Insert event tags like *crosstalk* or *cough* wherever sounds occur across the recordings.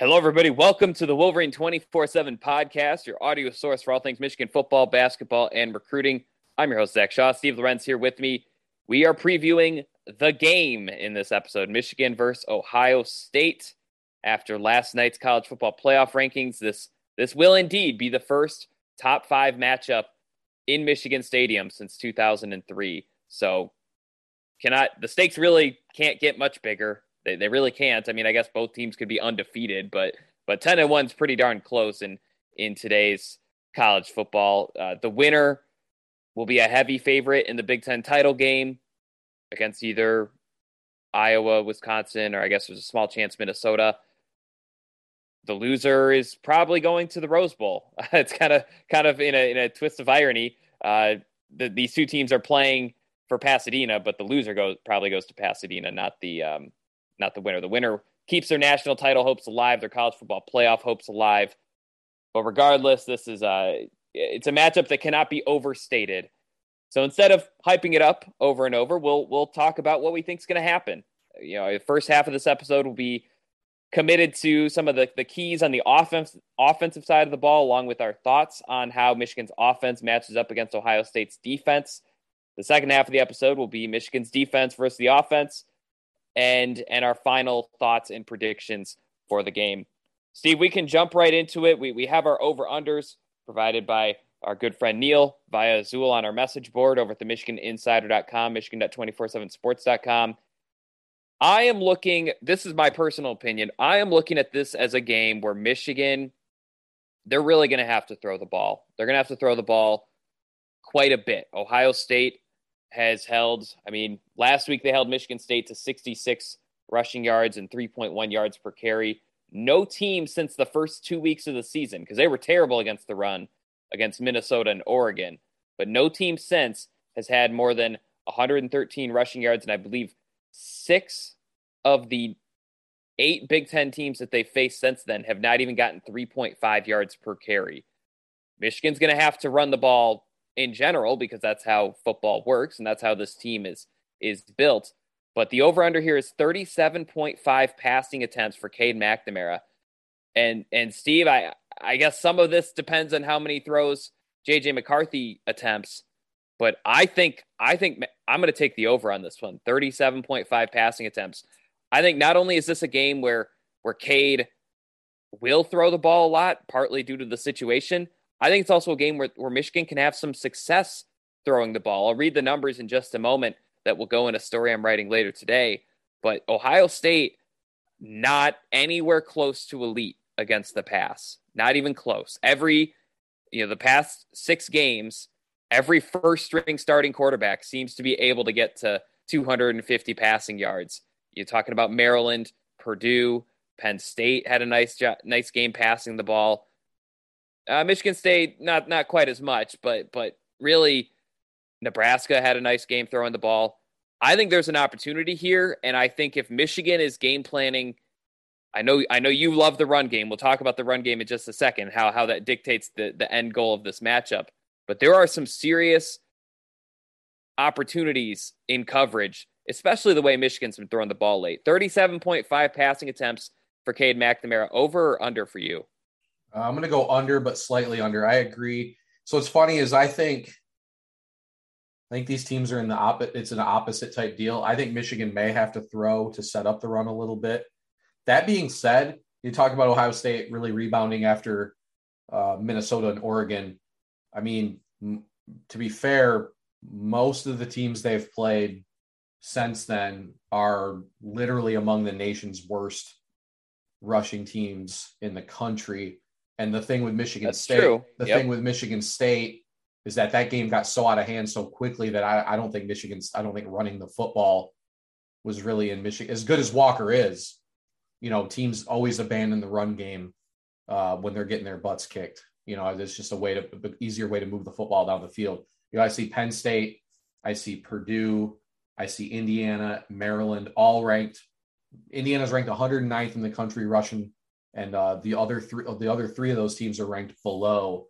Hello, everybody. Welcome to the Wolverine 24 7 podcast, your audio source for all things Michigan football, basketball, and recruiting. I'm your host, Zach Shaw. Steve Lorenz here with me. We are previewing the game in this episode Michigan versus Ohio State. After last night's college football playoff rankings, this, this will indeed be the first top five matchup in Michigan Stadium since 2003. So, cannot the stakes really can't get much bigger. They, they really can't. I mean, I guess both teams could be undefeated, but but ten and one's pretty darn close in in today's college football. Uh, the winner will be a heavy favorite in the Big Ten title game against either Iowa, Wisconsin, or I guess there's a small chance Minnesota. The loser is probably going to the Rose Bowl. *laughs* it's kind of kind of in a in a twist of irony. Uh, the, these two teams are playing for Pasadena, but the loser goes probably goes to Pasadena, not the um, not the winner. The winner keeps their national title hopes alive, their college football playoff hopes alive. But regardless, this is a it's a matchup that cannot be overstated. So instead of hyping it up over and over, we'll we'll talk about what we think is going to happen. You know, the first half of this episode will be committed to some of the, the keys on the offense offensive side of the ball, along with our thoughts on how Michigan's offense matches up against Ohio State's defense. The second half of the episode will be Michigan's defense versus the offense and and our final thoughts and predictions for the game. Steve, we can jump right into it. We we have our over unders provided by our good friend Neil via Zool on our message board over at the MichiganInsider.com, Michigan.247sports.com. I am looking, this is my personal opinion. I am looking at this as a game where Michigan, they're really going to have to throw the ball. They're going to have to throw the ball quite a bit. Ohio State has held, I mean, last week they held Michigan State to 66 rushing yards and 3.1 yards per carry. No team since the first two weeks of the season, because they were terrible against the run against Minnesota and Oregon, but no team since has had more than 113 rushing yards. And I believe six of the eight Big Ten teams that they faced since then have not even gotten 3.5 yards per carry. Michigan's going to have to run the ball in general because that's how football works and that's how this team is is built. But the over under here is 37.5 passing attempts for Cade McNamara. And and Steve, I I guess some of this depends on how many throws JJ McCarthy attempts, but I think I think I'm going to take the over on this one. 37.5 passing attempts. I think not only is this a game where where Cade will throw the ball a lot, partly due to the situation, I think it's also a game where, where Michigan can have some success throwing the ball. I'll read the numbers in just a moment that will go in a story I'm writing later today. But Ohio State, not anywhere close to elite against the pass. Not even close. Every, you know, the past six games, every first string starting quarterback seems to be able to get to 250 passing yards. You're talking about Maryland, Purdue, Penn State had a nice jo- nice game passing the ball. Uh, Michigan State, not not quite as much, but but really, Nebraska had a nice game throwing the ball. I think there's an opportunity here, and I think if Michigan is game planning, I know I know you love the run game. We'll talk about the run game in just a second, how how that dictates the the end goal of this matchup. But there are some serious opportunities in coverage, especially the way Michigan's been throwing the ball late. 37.5 passing attempts for Cade McNamara, over or under for you? Uh, I'm going to go under, but slightly under. I agree. So what's funny is I think I think these teams are in the opposite. It's an opposite type deal. I think Michigan may have to throw to set up the run a little bit. That being said, you talk about Ohio State really rebounding after uh, Minnesota and Oregon. I mean, m- to be fair, most of the teams they've played since then are literally among the nation's worst rushing teams in the country. And the thing with Michigan That's State, true. the Yep. thing with Michigan State is that that game got so out of hand so quickly that I, I don't think Michigan's, I don't think running the football was really in Michigan as good as Walker is. You know, teams always abandon the run game uh, when they're getting their butts kicked. You know, it's just a way to easier way to move the football down the field. You know, I see Penn State, I see Purdue, I see Indiana, Maryland, all ranked. Indiana's ranked 109th in the country rushing, and uh, the other three, the other three of those teams are ranked below.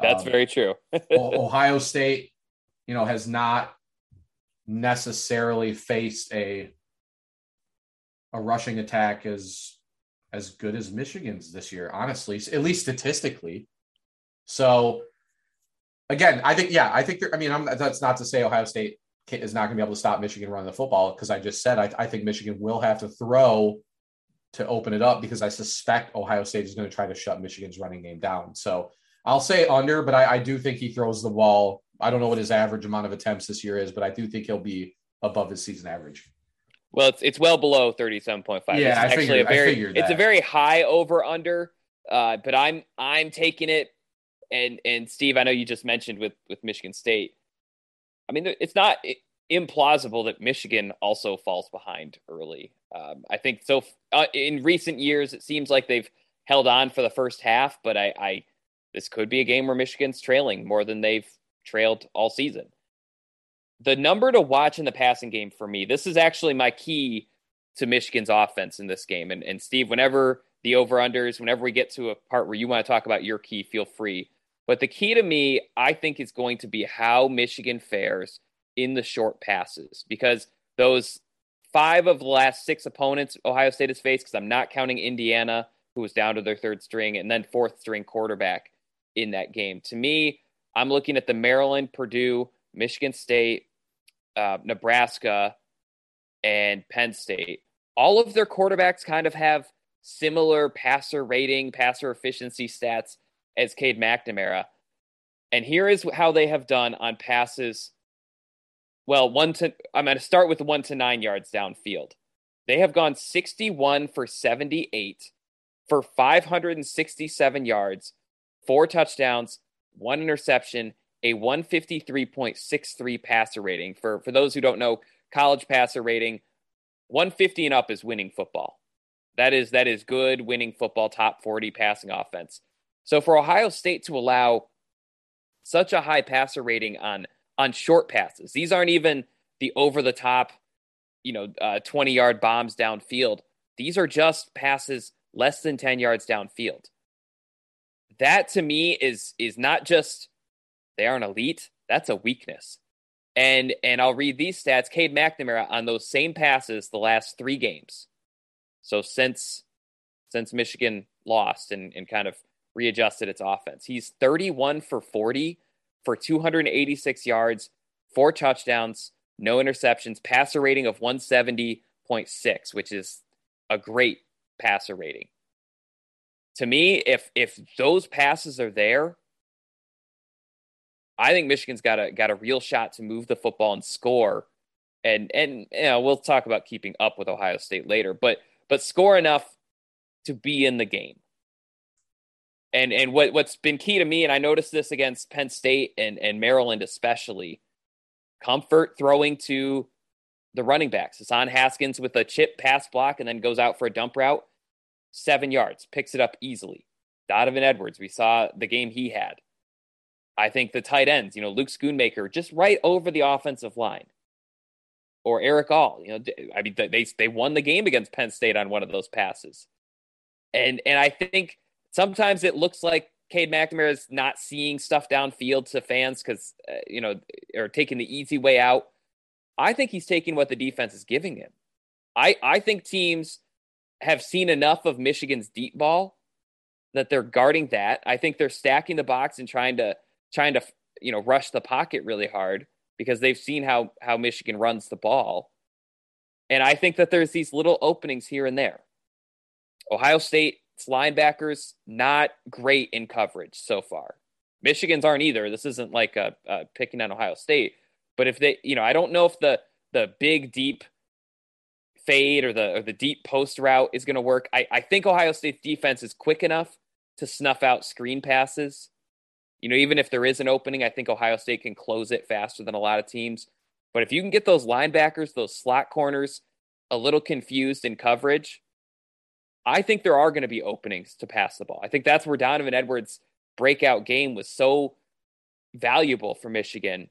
That's um, very true. *laughs* Ohio State, you know, has not necessarily faced a a rushing attack as as good as Michigan's this year, honestly, at least statistically. So again, I think yeah, I think I mean I'm, that's not to say Ohio State is not going to be able to stop Michigan running the football because I just said I, I think Michigan will have to throw to open it up because I suspect Ohio State is going to try to shut Michigan's running game down. So I'll say under, but I, I do think he throws the ball. I don't know what his average amount of attempts this year is, but I do think he'll be above his season average. Well, it's it's well below thirty seven point five. Yeah, it's I actually figured, a very it's a very high over under. Uh, but I'm I'm taking it, and and Steve, I know you just mentioned with with Michigan State. I mean, it's not implausible that Michigan also falls behind early. Um, I think so. Uh, in recent years, it seems like they've held on for the first half, but I, I this could be a game where Michigan's trailing more than they've trailed all season the number to watch in the passing game for me, this is actually my key to Michigan's offense in this game. And, and Steve, whenever the over unders, whenever we get to a part where you want to talk about your key, feel free. But the key to me, I think, is going to be how Michigan fares in the short passes because those five of the last six opponents Ohio State has faced, because I'm not counting Indiana, who was down to their third string, and then fourth string quarterback in that game. To me, I'm looking at the Maryland, Purdue, Michigan State, uh, Nebraska, and Penn State. All of their quarterbacks kind of have similar passer rating, passer efficiency stats as Cade McNamara. And here is how they have done on passes. Well, one to I'm going to start with one to nine yards downfield. They have gone 61 for 78 for 567 yards, four touchdowns, one interception, a 153.63 passer rating. For for those who don't know, college passer rating 150 and up is winning football. That is that is good winning football top 40 passing offense. So for Ohio State to allow such a high passer rating on on short passes, these aren't even the over the top, you know, uh, 20 yard bombs downfield. These are just passes less than 10 yards downfield. That to me is is not just they aren't elite, that's a weakness. And and I'll read these stats. Cade McNamara on those same passes the last three games. So since since Michigan lost and, and kind of readjusted its offense. He's 31 for 40 for 286 yards, four touchdowns, no interceptions, passer rating of 170.6, which is a great passer rating. To me, if if those passes are there, I think Michigan's got a got a real shot to move the football and score. And and you know, we'll talk about keeping up with Ohio State later, but but score enough to be in the game. And and what what's been key to me, and I noticed this against Penn State and, and Maryland especially, comfort throwing to the running backs. Hassan Haskins with a chip pass block and then goes out for a dump route, seven yards, picks it up easily. Donovan Edwards, we saw the game he had. I think the tight ends, you know, Luke Schoonmaker, just right over the offensive line. Or Erick All, you know, I mean, they they won the game against Penn State on one of those passes, and and I think sometimes it looks like Cade McNamara is not seeing stuff downfield to fans because uh, you know, or taking the easy way out. I think he's taking what the defense is giving him. I I think teams have seen enough of Michigan's deep ball that they're guarding that. I think they're stacking the box and trying to trying to you know rush the pocket really hard because they've seen how how Michigan runs the ball. And I think that there's these little openings here and there. Ohio State's linebackers not great in coverage so far. Michigan's aren't either. This isn't like a, a picking on Ohio State, but if they, you know, I don't know if the the big deep fade or the or the deep post route is going to work. I, I think Ohio State's defense is quick enough to snuff out screen passes you know, even if there is an opening, I think Ohio State can close it faster than a lot of teams. But if you can get those linebackers, those slot corners, a little confused in coverage, I think there are going to be openings to pass the ball. I think that's where Donovan Edwards' breakout game was so valuable for Michigan.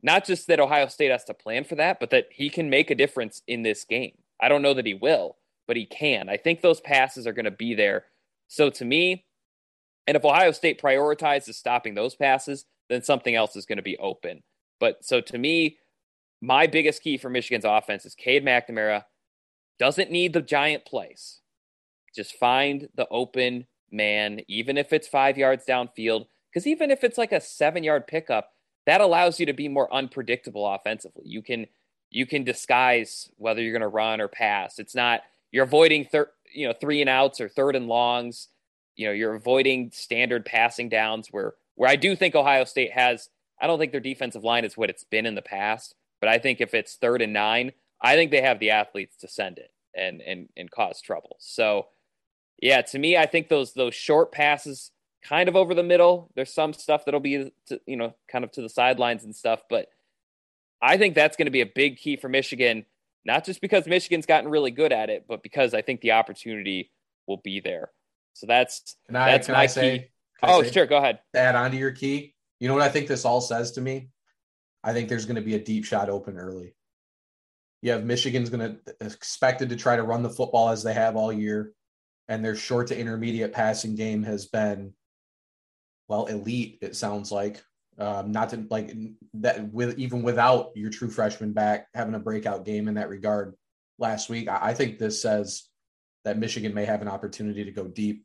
Not just that Ohio State has to plan for that, but that he can make a difference in this game. I don't know that he will, but he can. I think those passes are going to be there. So to me, and if Ohio State prioritizes stopping those passes, then something else is going to be open. But so to me, my biggest key for Michigan's offense is Cade McNamara doesn't need the giant plays. Just find the open man, even if it's five yards downfield. Because even if it's like a seven yard pickup, that allows you to be more unpredictable offensively. You can you can disguise whether you're going to run or pass. It's not you're avoiding third, you know, three and outs or third and longs. You know, you're avoiding standard passing downs where where I do think Ohio State has I don't think their defensive line is what it's been in the past, but I think if it's third and nine, I think they have the athletes to send it and and and cause trouble. So yeah, to me, I think those those short passes kind of over the middle. There's some stuff that'll be to, you know kind of to the sidelines and stuff, but I think that's going to be a big key for Michigan, not just because Michigan's gotten really good at it, but because I think the opportunity will be there. So that's can I, that's can my I say, key. Oh, say, sure, go ahead. Add on to your key. You know what I think this all says to me? I think there's going to be a deep shot open early. You have Michigan's going to expected to try to run the football as they have all year, and their short to intermediate passing game has been well elite. It sounds like um, not to like that with even without your true freshman back having a breakout game in that regard last week. I, I think this says that Michigan may have an opportunity to go deep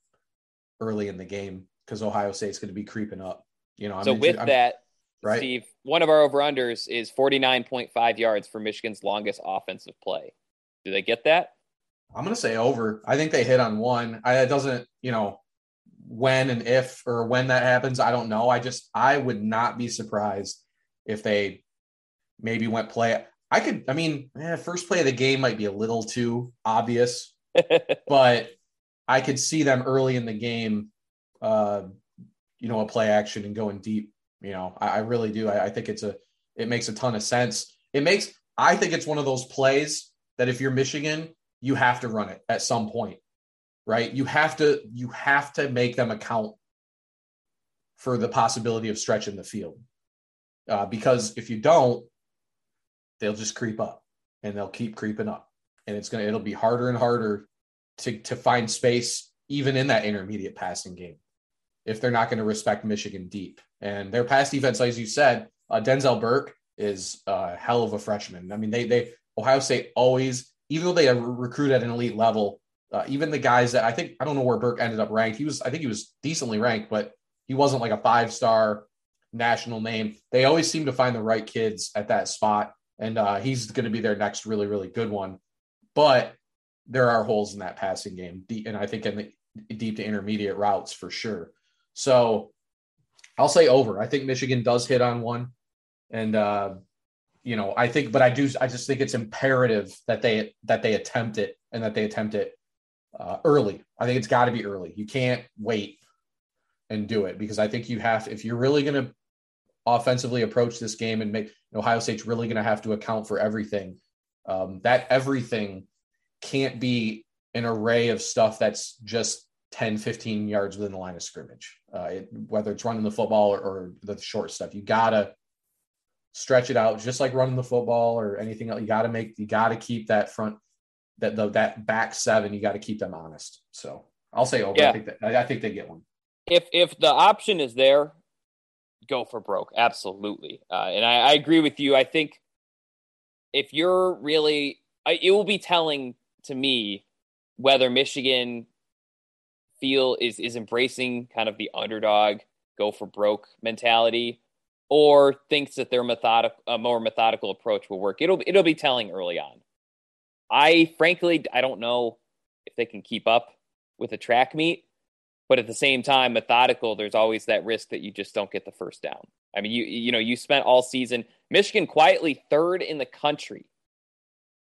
early in the game because Ohio State's going to be creeping up. You know, so I'm with I'm, that, right? Steve, one of our over unders is 49.5 yards for Michigan's longest offensive play. Do they get that? I'm going to say over. I think they hit on one. I, it doesn't, you know, when and if or when that happens, I don't know. I just I would not be surprised if they maybe went play. I could. I mean, eh, first play of the game might be a little too obvious, *laughs* but I could see them early in the game. Uh, you know, a play action and going deep. You know, I, I really do. I, I think it's a. It makes a ton of sense. It makes. I think it's one of those plays that if you're Michigan, you have to run it at some point right? You have to you have to make them account for the possibility of stretching the field, uh, because if you don't, they'll just creep up and they'll keep creeping up, and it's gonna it'll be harder and harder to to find space even in that intermediate passing game if they're not going to respect Michigan deep. And their pass defense, as you said, uh, Denzel Burke is a hell of a freshman. I mean, they they Ohio State always, even though they recruit at an elite level, uh, even the guys that I think I don't know where Burke ended up ranked. He was I think he was decently ranked, but he wasn't like a five star national name. They always seem to find the right kids at that spot, and uh, he's going to be their next really really good one. But there are holes in that passing game, and I think in the deep to intermediate routes for sure. So I'll say over. I think Michigan does hit on one, and uh, you know I think, but I do. I just think it's imperative that they that they attempt it and that they attempt it uh, early. I think it's got to be early. You can't wait and do it because I think you have, if you're really going to offensively approach this game and make Ohio State's really going to have to account for everything. Um, that everything can't be an array of stuff that's just 10, 15 yards within the line of scrimmage, uh, it, whether it's running the football or, or the short stuff. You got to stretch it out just like running the football or anything else. You got to make, you got to keep that front that the, that back seven, you got to keep them honest. So I'll say over. Yeah. I think that I, think they get one. If if the option is there, go for broke. Absolutely, uh, and I, I, agree with you. I think if you're really, I, it will be telling to me whether Michigan feel is is embracing kind of the underdog, go for broke mentality, or thinks that their methodic, a more methodical approach will work. It'll it'll be telling early on. I frankly, I don't know if they can keep up with a track meet, but at the same time, methodical, there's always that risk that you just don't get the first down. I mean, you you know, you spent all season Michigan quietly third in the country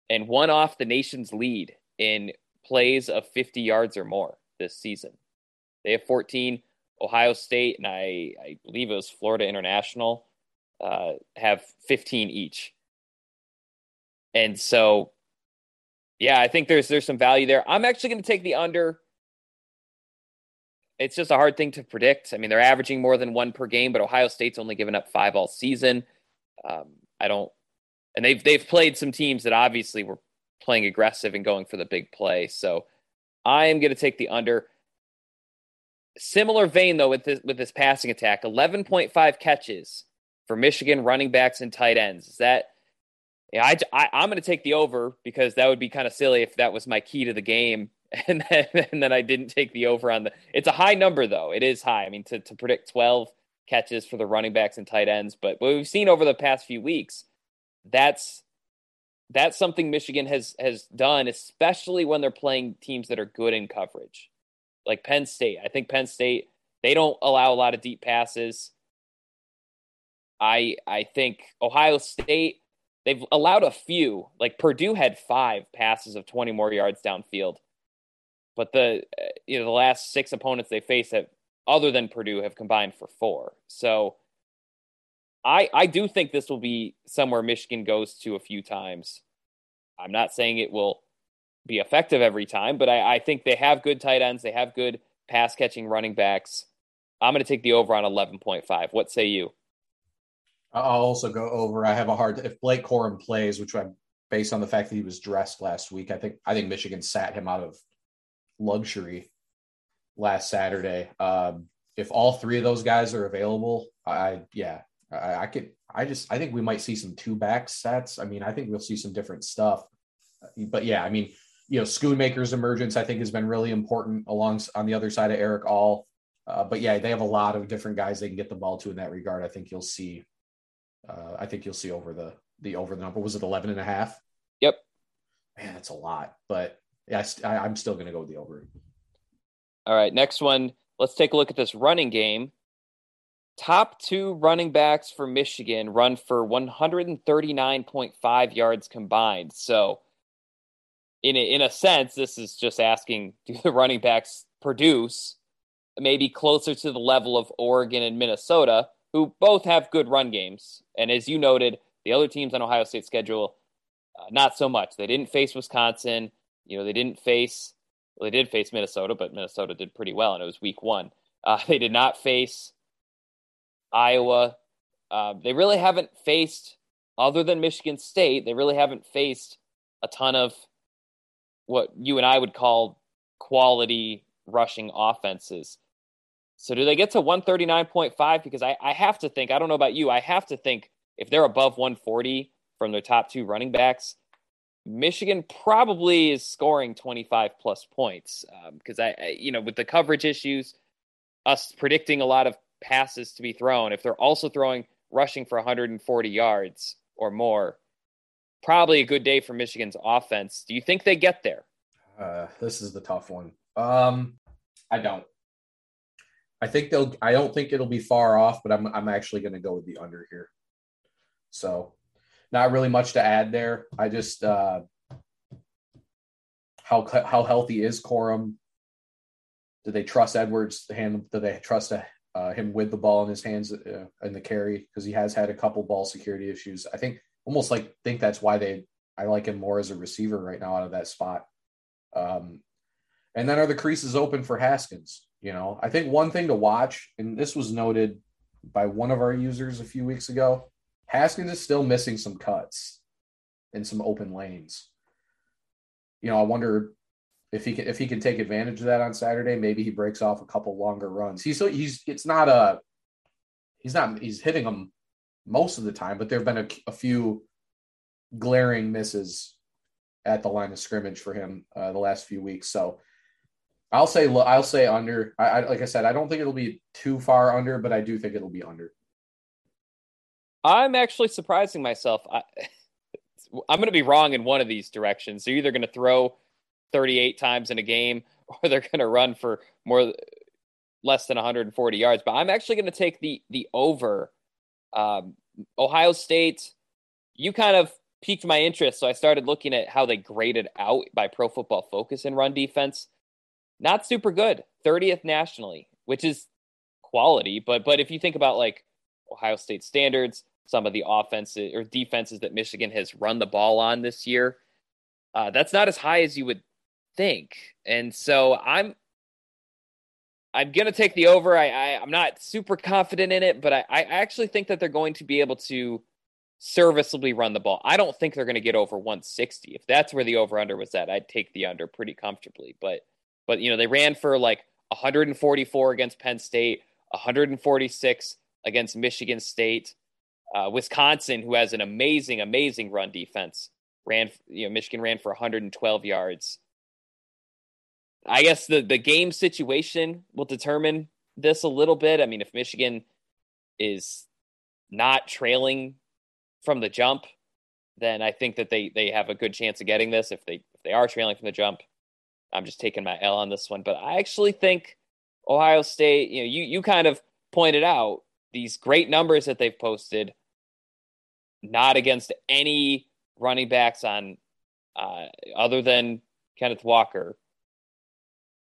and one off the nation's lead in plays of 50 yards or more this season. They have 14. Ohio State and I, I believe it was Florida International uh, have 15 each. And so Yeah, I think there's there's some value there. I'm actually going to take the under. It's just a hard thing to predict. I mean, they're averaging more than one per game, but Ohio State's only given up five all season. Um, I don't, and they've they've played some teams that obviously were playing aggressive and going for the big play. So I am going to take the under. Similar vein though with this with this passing attack, 11.5 catches for Michigan running backs and tight ends. Is that yeah, I, I I'm going to take the over because that would be kind of silly if that was my key to the game *laughs* and then and then I didn't take the over on the. It's a high number though. It is high. I mean to to predict 12 catches for the running backs and tight ends, but what we've seen over the past few weeks, that's that's something Michigan has has done, especially when they're playing teams that are good in coverage, like Penn State. I think Penn State they don't allow a lot of deep passes. I I think Ohio State they've allowed a few. Like Purdue had five passes of 20 more yards downfield, but the you know the last six opponents they face have other than Purdue have combined for four. So I I do think this will be somewhere Michigan goes to a few times. I'm not saying it will be effective every time, but I, I think they have good tight ends. They have good pass catching running backs. I'm going to take the over on 11.5. What say you? I'll also go over. I have a hard if Blake Corum plays, which I'm based on the fact that he was dressed last week. I think I think Michigan sat him out of luxury last Saturday. Um, if all three of those guys are available, I yeah, I, I could. I just I think we might see some two back sets. I mean, I think we'll see some different stuff. But yeah, I mean, you know, Schoonmaker's emergence I think has been really important along on the other side of Erick All. Uh, but yeah, they have a lot of different guys they can get the ball to in that regard. I think you'll see. Uh, I think you'll see over the the over the number. Was it 11 and a half? Yep. Man, that's a lot. But yeah, I, I'm still going to go with the over. All right, next one. Let's take a look at this running game. Top two running backs for Michigan run for 139.5 yards combined. So, in a, in a sense, this is just asking do the running backs produce maybe closer to the level of Oregon and Minnesota, who both have good run games. And as you noted, the other teams on Ohio State's schedule, uh, not so much. They didn't face Wisconsin. You know, they didn't face, well, they did face Minnesota, but Minnesota did pretty well, and it was week one. Uh, *laughs* they did not face Iowa. Uh, they really haven't faced, other than Michigan State, they really haven't faced a ton of what you and I would call quality rushing offenses. So do they get to 139.5? Because I, I have to think, I don't know about you, I have to think if they're above 140 from their top two running backs, Michigan probably is scoring 25 plus points because um, I, I, you know, with the coverage issues, us predicting a lot of passes to be thrown, if they're also throwing rushing for 140 yards or more, probably a good day for Michigan's offense. Do you think they get there? Uh, this is the tough one. Um, I don't. I think they'll. I don't think it'll be far off, but I'm. I'm actually going to go with the under here. So, not really much to add there. I just uh, how how healthy is Corum? Do they trust Edwards? To Hand? Do they trust uh, him with the ball in his hands uh, in the carry because he has had a couple ball security issues. I think almost like think that's why they I like him more as a receiver right now out of that spot. Um, and then are the creases open for Haskins? You know, I think one thing to watch, and this was noted by one of our users a few weeks ago, Haskins is still missing some cuts in some open lanes. You know, I wonder if he can if he can take advantage of that on Saturday, maybe he breaks off a couple longer runs. He's so he's it's not a he's not he's hitting them most of the time, but there have been a, a few glaring misses at the line of scrimmage for him uh, the last few weeks. So I'll say I'll say under. I, I like I said, I don't think it'll be too far under, but I do think it'll be under. I'm actually surprising myself. I, *laughs* I'm going to be wrong in one of these directions. They're either going to throw 38 times in a game *laughs* or they're going to run for more less than 140 yards. But I'm actually going to take the the over. Um, Ohio State, you kind of piqued my interest, so I started looking at how they graded out by Pro Football Focus in run defense. Not super good, 30th nationally, which is quality. But but if you think about like Ohio State standards, some of the offenses or defenses that Michigan has run the ball on this year, Uh, that's not as high as you would think, and so I'm I'm gonna take the over. I, I am not super confident in it, but I, I actually think that they're going to be able to serviceably run the ball. I don't think they're going to get over 160. If that's where the over under was at, I'd take the under pretty comfortably. But but you know they ran for like 144 against Penn State, 146 against Michigan State. Uh, Wisconsin, who has an amazing, amazing run defense, ran. You know, Michigan ran for 112 yards. I guess the the game situation will determine this a little bit. I mean, if Michigan is not trailing from the jump, then I think that they they have a good chance of getting this. If they if they are trailing from the jump, I'm just taking my L on this one. But I actually think Ohio State, you know, you you kind of pointed out these great numbers that they've posted, not against any running backs on uh, other than Kenneth Walker.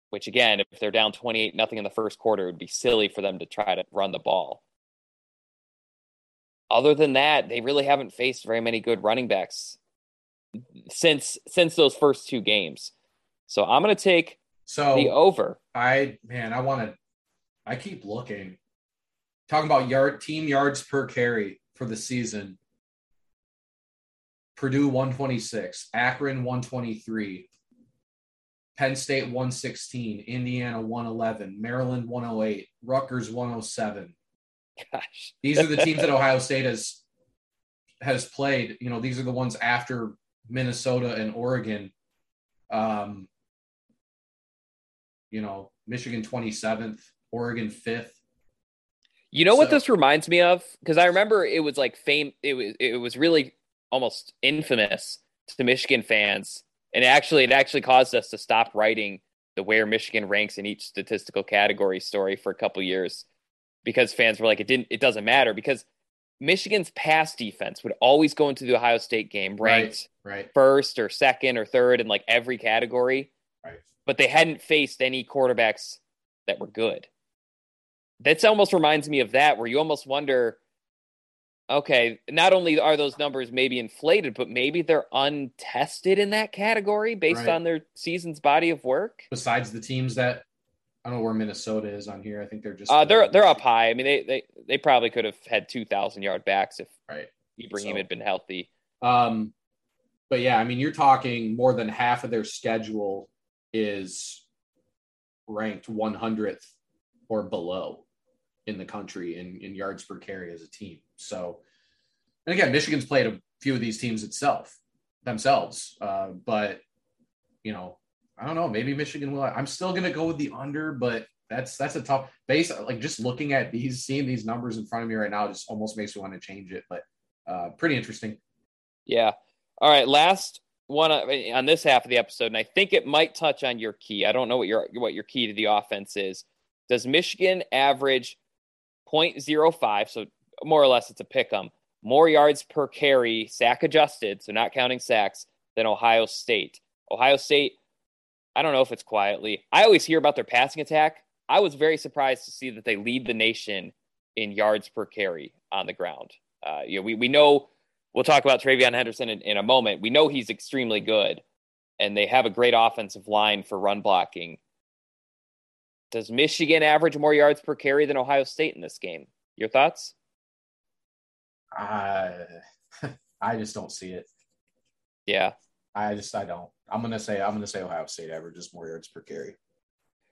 Which again, if they're down 28 nothing in the first quarter, it would be silly for them to try to run the ball. Other than that, they really haven't faced very many good running backs since since those first two games. So I'm going to take So the over. I man, I want to. I keep looking. Talking about yard team yards per carry for the season. Purdue 126, Akron 123, Penn State 116, Indiana 111, Maryland 108, Rutgers 107. Gosh. These are the teams that Ohio State has has played. You know, these are the ones after Minnesota and Oregon. Um, you know, Michigan 27th, Oregon 5th. You know what this reminds me of? Because I remember it was like fame. It was it was really almost infamous to Michigan fans, and actually, it actually caused us to stop writing the where Michigan ranks in each statistical category story for a couple years because fans were like, it didn't, it doesn't matter because Michigan's pass defense would always go into the Ohio State game ranked Right. first or second or third in like every category Right. but they hadn't faced any quarterbacks that were good. That almost reminds me of that, where you almost wonder, okay, not only are those numbers maybe inflated, but maybe they're untested in that category based Right. on their season's body of work. Besides the teams that I don't know where Minnesota is on here. I think they're just Uh, they're they're up high. I mean, they they they probably could have had two thousand yard backs if right. Ibrahim So- had been healthy. Um, but yeah, I mean, you're talking more than half of their schedule is ranked 100th or below in the country in, in yards per carry as a team. So, and again, Michigan's played a few of these teams itself themselves. Uh, but you know, I don't know. Maybe Michigan will. I'm still gonna go with the under, but that's that's a tough base. Like just looking at these, seeing these numbers in front of me right now, just almost makes me want to change it. But uh, pretty interesting. Yeah. All right. Last one on on this half of the episode, and I think it might touch on your key. I don't know what your what your key to the offense is. Does Michigan average 0.05, so more or less it's a pick 'em, more yards per carry, sack adjusted, so not counting sacks, than Ohio State? Ohio State, I don't know if it's quietly. I always hear about their passing attack. I was very surprised to see that they lead the nation in yards per carry on the ground. Uh, you know, we, we know we'll talk about TreVeyon Henderson in, in a moment. We know he's extremely good, and they have a great offensive line for run blocking. Does Michigan average more yards per carry than Ohio State in this game? Your thoughts? Uh, *laughs* I just don't see it. Yeah. I just I don't. I'm gonna say I'm gonna say Ohio State averages more yards per carry.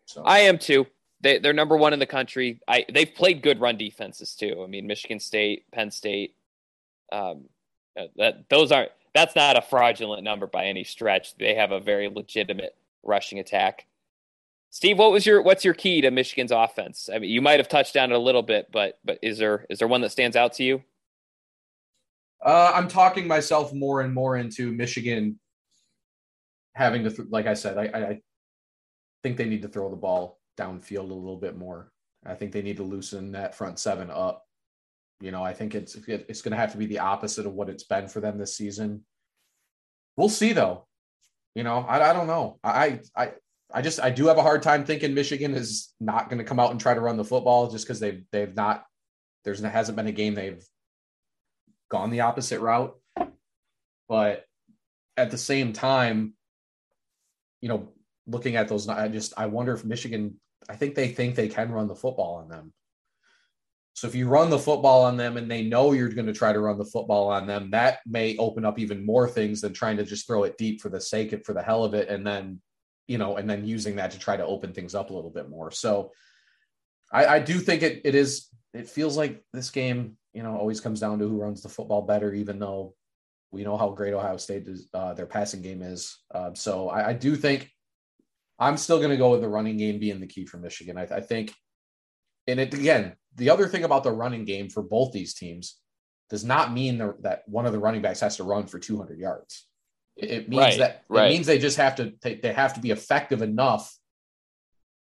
So I am too. They, they're number one in the country. I they've played good run defenses too. I mean, Michigan State, Penn State. Um, uh, that those aren't. That's not a fraudulent number by any stretch. They have a very legitimate rushing attack. Steve, what was your what's your key to Michigan's offense? I mean, you might have touched on it a little bit, but but is there is there one that stands out to you? Uh, I'm talking myself more and more into Michigan having to, th- like I said, I, I think they need to throw the ball downfield a little bit more. I think they need to loosen that front seven up. You know, I think it's it's going to have to be the opposite of what it's been for them this season. We'll see, though. You know, I, I don't know. I I I just I do have a hard time thinking Michigan is not going to come out and try to run the football just because they've they've not there's hasn't been a game they've gone the opposite route. But at the same time, you know, looking at those, I just I wonder if Michigan. I think they think they can run the football on them. So if you run the football on them and they know you're going to try to run the football on them, that may open up even more things than trying to just throw it deep for the sake of for the hell of it, and then you know, and then using that to try to open things up a little bit more. So I, I do think it it is. It feels like this game, you know, always comes down to who runs the football better, even though we know how great Ohio State is, uh, their passing game is. Uh, so I, I, do think I'm still going to go with the running game being the key for Michigan. I, I think, and it again, the other thing about the running game for both these teams does not mean that one of the running backs has to run for 200 yards. It, means right, that right. it means they just have to they, they have to be effective enough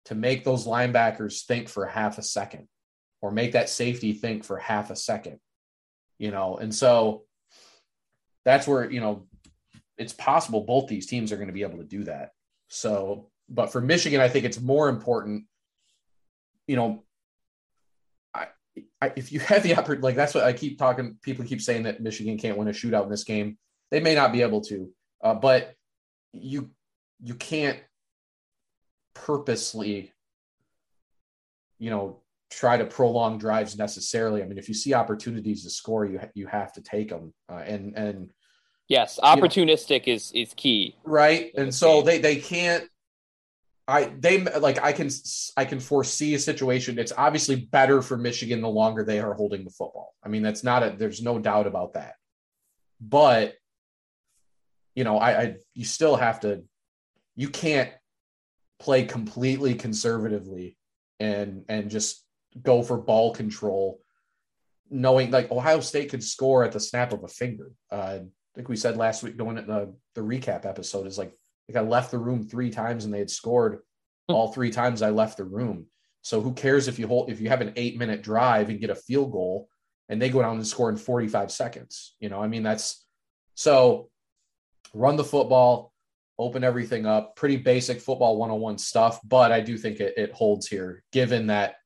to make those linebackers think for half a second or make that safety think for half a second. You know, and so that's where, you know, it's possible both these teams are going to be able to do that. So, but for Michigan, I think it's more important, you know, I, if you have the opportunity, like that's what I keep talking. People keep saying that Michigan can't win a shootout in this game. They may not be able to, uh, but you you can't purposely, you know, try to prolong drives necessarily. I mean, if you see opportunities to score, you you have to take them. Uh, and and yes, opportunistic you know, is is key, right? And so they they can't I they like I can I can foresee a situation. It's obviously better for Michigan the longer they are holding the football. I mean, that's not a there's no doubt about that. But you know, I, I you still have to you can't play completely conservatively and and just go for ball control, knowing like Ohio State could score at the snap of a finger. Uh, I think we said last week going at the the recap episode is like like I left the room three times and they had scored hmm. all three times I left the room. So who cares if you hold if you have an eight minute drive and get a field goal and they go down and score in 45 seconds. You know, I mean that's so run the football, open everything up, pretty basic football 101 stuff, but I do think it, it holds here, given that,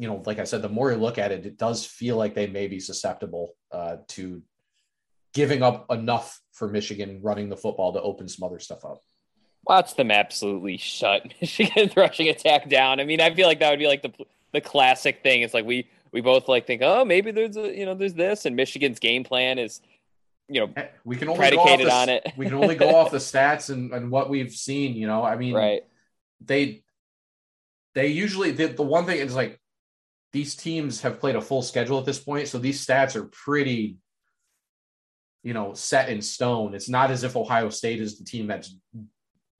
you know, like I said, the more you look at it, it does feel like they may be susceptible uh, to giving up enough for Michigan running the football to open some other stuff up. Watch them absolutely shut *laughs* Michigan's rushing attack down. I mean, I feel like that would be like the the classic thing. It's like we we both like think, oh, maybe there's a you know there's this, and Michigan's game plan is you know we can only predicated the, on it. we can only go off the *laughs* stats and, and what we've seen. You know, I mean, right? They they usually the, the one thing is like these teams have played a full schedule at this point, so these stats are pretty you know set in stone. It's not as if Ohio State is the team that's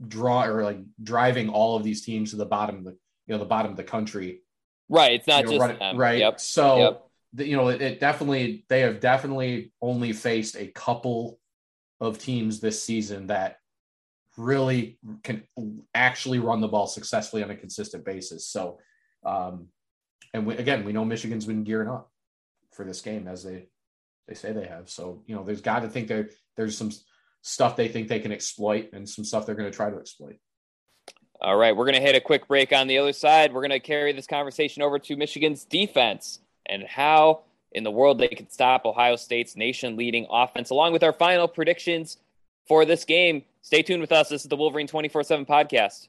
draw or like driving all of these teams to the bottom of the you know the bottom of the country. Right. It's not you know, just right. Yep. So yep. The, you know it, it definitely they have definitely only faced a couple of teams this season that really can actually run the ball successfully on a consistent basis. So, um, and we, again, we know Michigan's been gearing up for this game as they they say they have. So, you know, there's got to think there there's some stuff they think they can exploit and some stuff they're going to try to exploit. All right, we're going to hit a quick break on the other side. We're going to carry this conversation over to Michigan's defense and how in the world they could stop Ohio State's nation leading offense, along with our final predictions for this game. Stay tuned with us. This is the Wolverine 24 7 podcast.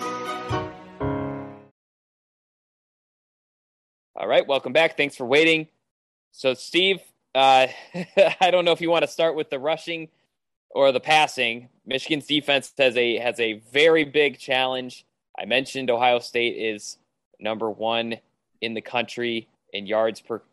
All right, welcome back. Thanks for waiting. So, Steve, uh, *laughs* I don't know if you want to start with the rushing or the passing, Michigan's defense has a has a very big challenge. I mentioned Ohio State is number one in the country in yards per.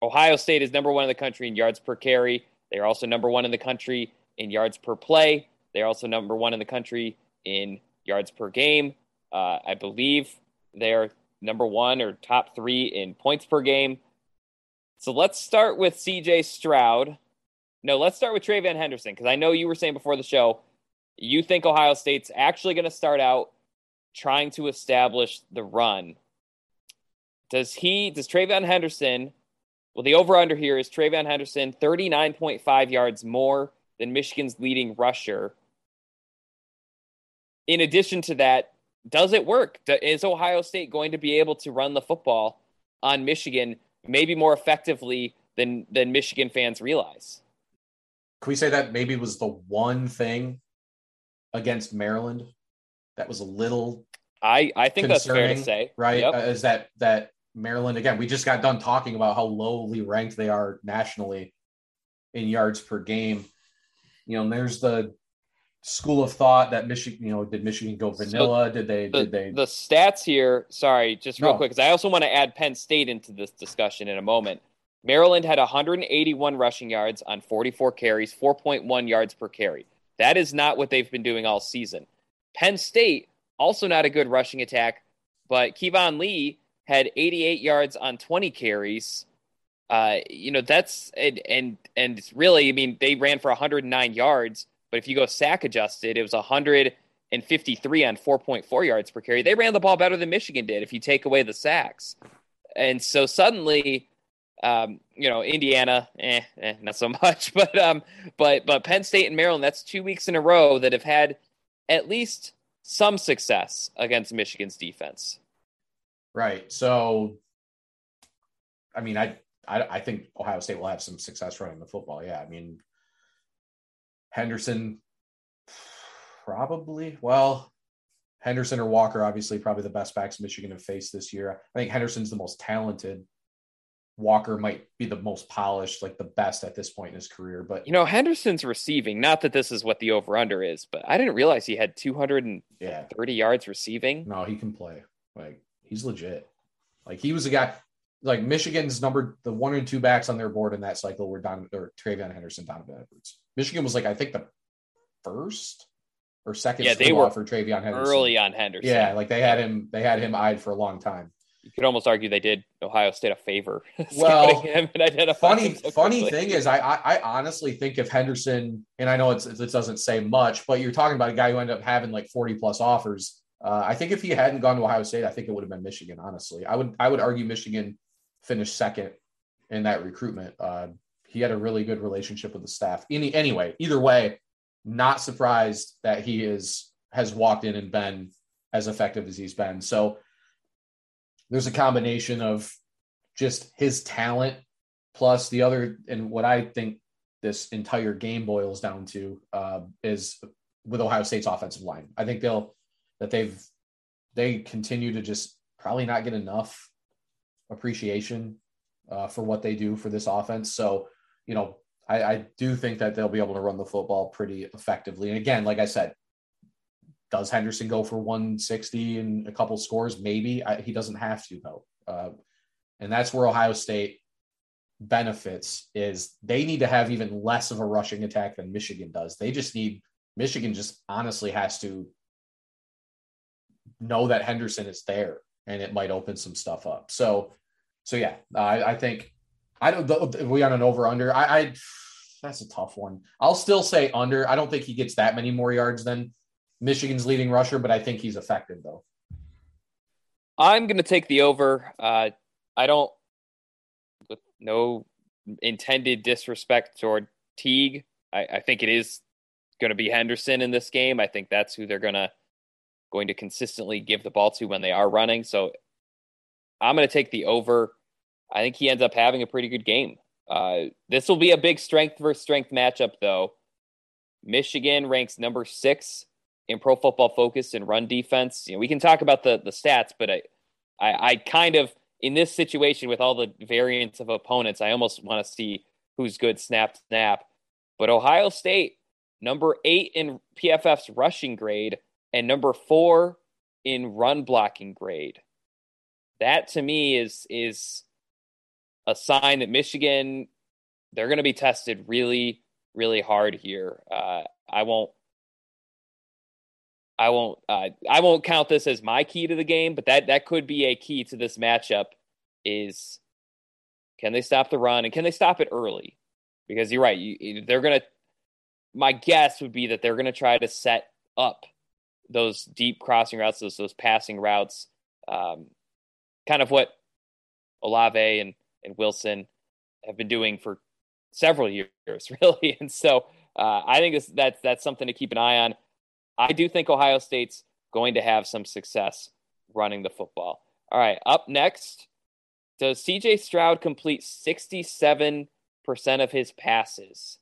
Ohio State is number one in the country in yards per carry. They are also number one in the country in yards per play. They are also number one in the country in yards per game. Uh, I believe they are number one or top three in points per game. So let's start with CJ Stroud. No, let's start with TreVeyon Henderson because I know you were saying before the show you think Ohio State's actually going to start out trying to establish the run. Does he, does TreVeyon Henderson, well, the over under here is TreVeyon Henderson 39.5 yards more than Michigan's leading rusher. In addition to that, does it work? Is Ohio State going to be able to run the football on Michigan maybe more effectively than than Michigan fans realize? Can we say that maybe was the one thing against Maryland that was a little I I think that's fair to say, right? Yep. Uh, is that that Maryland again? We just got done talking about how lowly ranked they are nationally in yards per game. You know, there's the school of thought that Michigan, you know, did Michigan go vanilla? So did they? The, did they? The stats here. Sorry, just real no. quick, because I also want to add Penn State into this discussion in a moment. Maryland had 181 rushing yards on 44 carries, 4.1 yards per carry. That is not what they've been doing all season. Penn State also not a good rushing attack, but Keyvone Lee had 88 yards on 20 carries. Uh, you know that's and and and really, I mean, they ran for 109 yards but if you go sack adjusted, it was 153 on 4.4 yards per carry. They ran the ball better than Michigan did if you take away the sacks. And so suddenly, um, you know, Indiana, eh, eh, not so *laughs* much, but um, but but Penn State and Maryland, that's two weeks in a row that have had at least some success against Michigan's defense. Right. So, I mean, I, I I think Ohio State will have some success running the football. Yeah, I mean, Henderson, probably. Well, Henderson or Walker, obviously, probably the best backs Michigan have faced this year. I think Henderson's the most talented. Walker might be the most polished, like the best at this point in his career. But you know, Henderson's receiving. Not that this is what the over under is, but I didn't realize he had 230 yeah. yards receiving. No, he can play. Like he's legit. Like he was a guy. Like Michigan's number, the one and two backs on their board in that cycle were Don or TreVeyon Henderson, Donovan Edwards. Michigan was like I think the first or second. Yeah, they were for TreVeyon Henderson early on Henderson. Yeah, like they had him. They had him eyed for a long time. You could almost argue they did Ohio State a favor. *laughs* Well, funny so funny thing is, I, I, I honestly think if Henderson and I know it's it doesn't say much, but you're talking about a guy who ended up having like 40 plus offers. Uh, I think if he hadn't gone to Ohio State, I think it would have been Michigan. Honestly, I would I would argue Michigan finished second in that recruitment. Uh, he had a really good relationship with the staff. Any anyway, either way, not surprised that he is has walked in and been as effective as he's been. So there's a combination of just his talent plus the other and what I think this entire game boils down to uh, is with Ohio State's offensive line. I think they'll that they've they continue to just probably not get enough appreciation uh, for what they do for this offense. So you know, I, I do think that they'll be able to run the football pretty effectively. And again, like I said, does Henderson go for 160 and a couple scores? Maybe I, he doesn't have to though. Uh, and that's where Ohio State benefits is they need to have even less of a rushing attack than Michigan does. They just need Michigan just honestly has to know that Henderson is there and it might open some stuff up. So, so yeah, I, I think I don't. We on an over under. I, I that's a tough one. I'll still say under. I don't think he gets that many more yards than Michigan's leading rusher, but I think he's effective though. I'm going to take the over. Uh, I don't, with no intended disrespect toward Teague. I, I think it is going to be Henderson in this game. I think that's who they're going to going to consistently give the ball to when they are running. So I'm going to take the over. I think he ends up having a pretty good game. Uh, this will be a big strength versus strength matchup, though. Michigan ranks number six in Pro Football Focus in run defense. You know, we can talk about the the stats, but I, I, I kind of in this situation with all the variants of opponents, I almost want to see who's good snap snap. But Ohio State number eight in PFF's rushing grade, and number four in run blocking grade. That to me is is a sign that Michigan they're going to be tested really really hard here. Uh, I won't I won't uh, I won't count this as my key to the game, but that that could be a key to this matchup is can they stop the run and can they stop it early? Because you're right, you, they're going to my guess would be that they're going to try to set up those deep crossing routes, those those passing routes, um, kind of what Olave and and Wilson have been doing for several *laughs* years, really. And so uh, I think this, that's that's something to keep an eye on. I do think Ohio State's going to have some success running the football. All right, up next, does CJ Stroud complete 67% of his passes?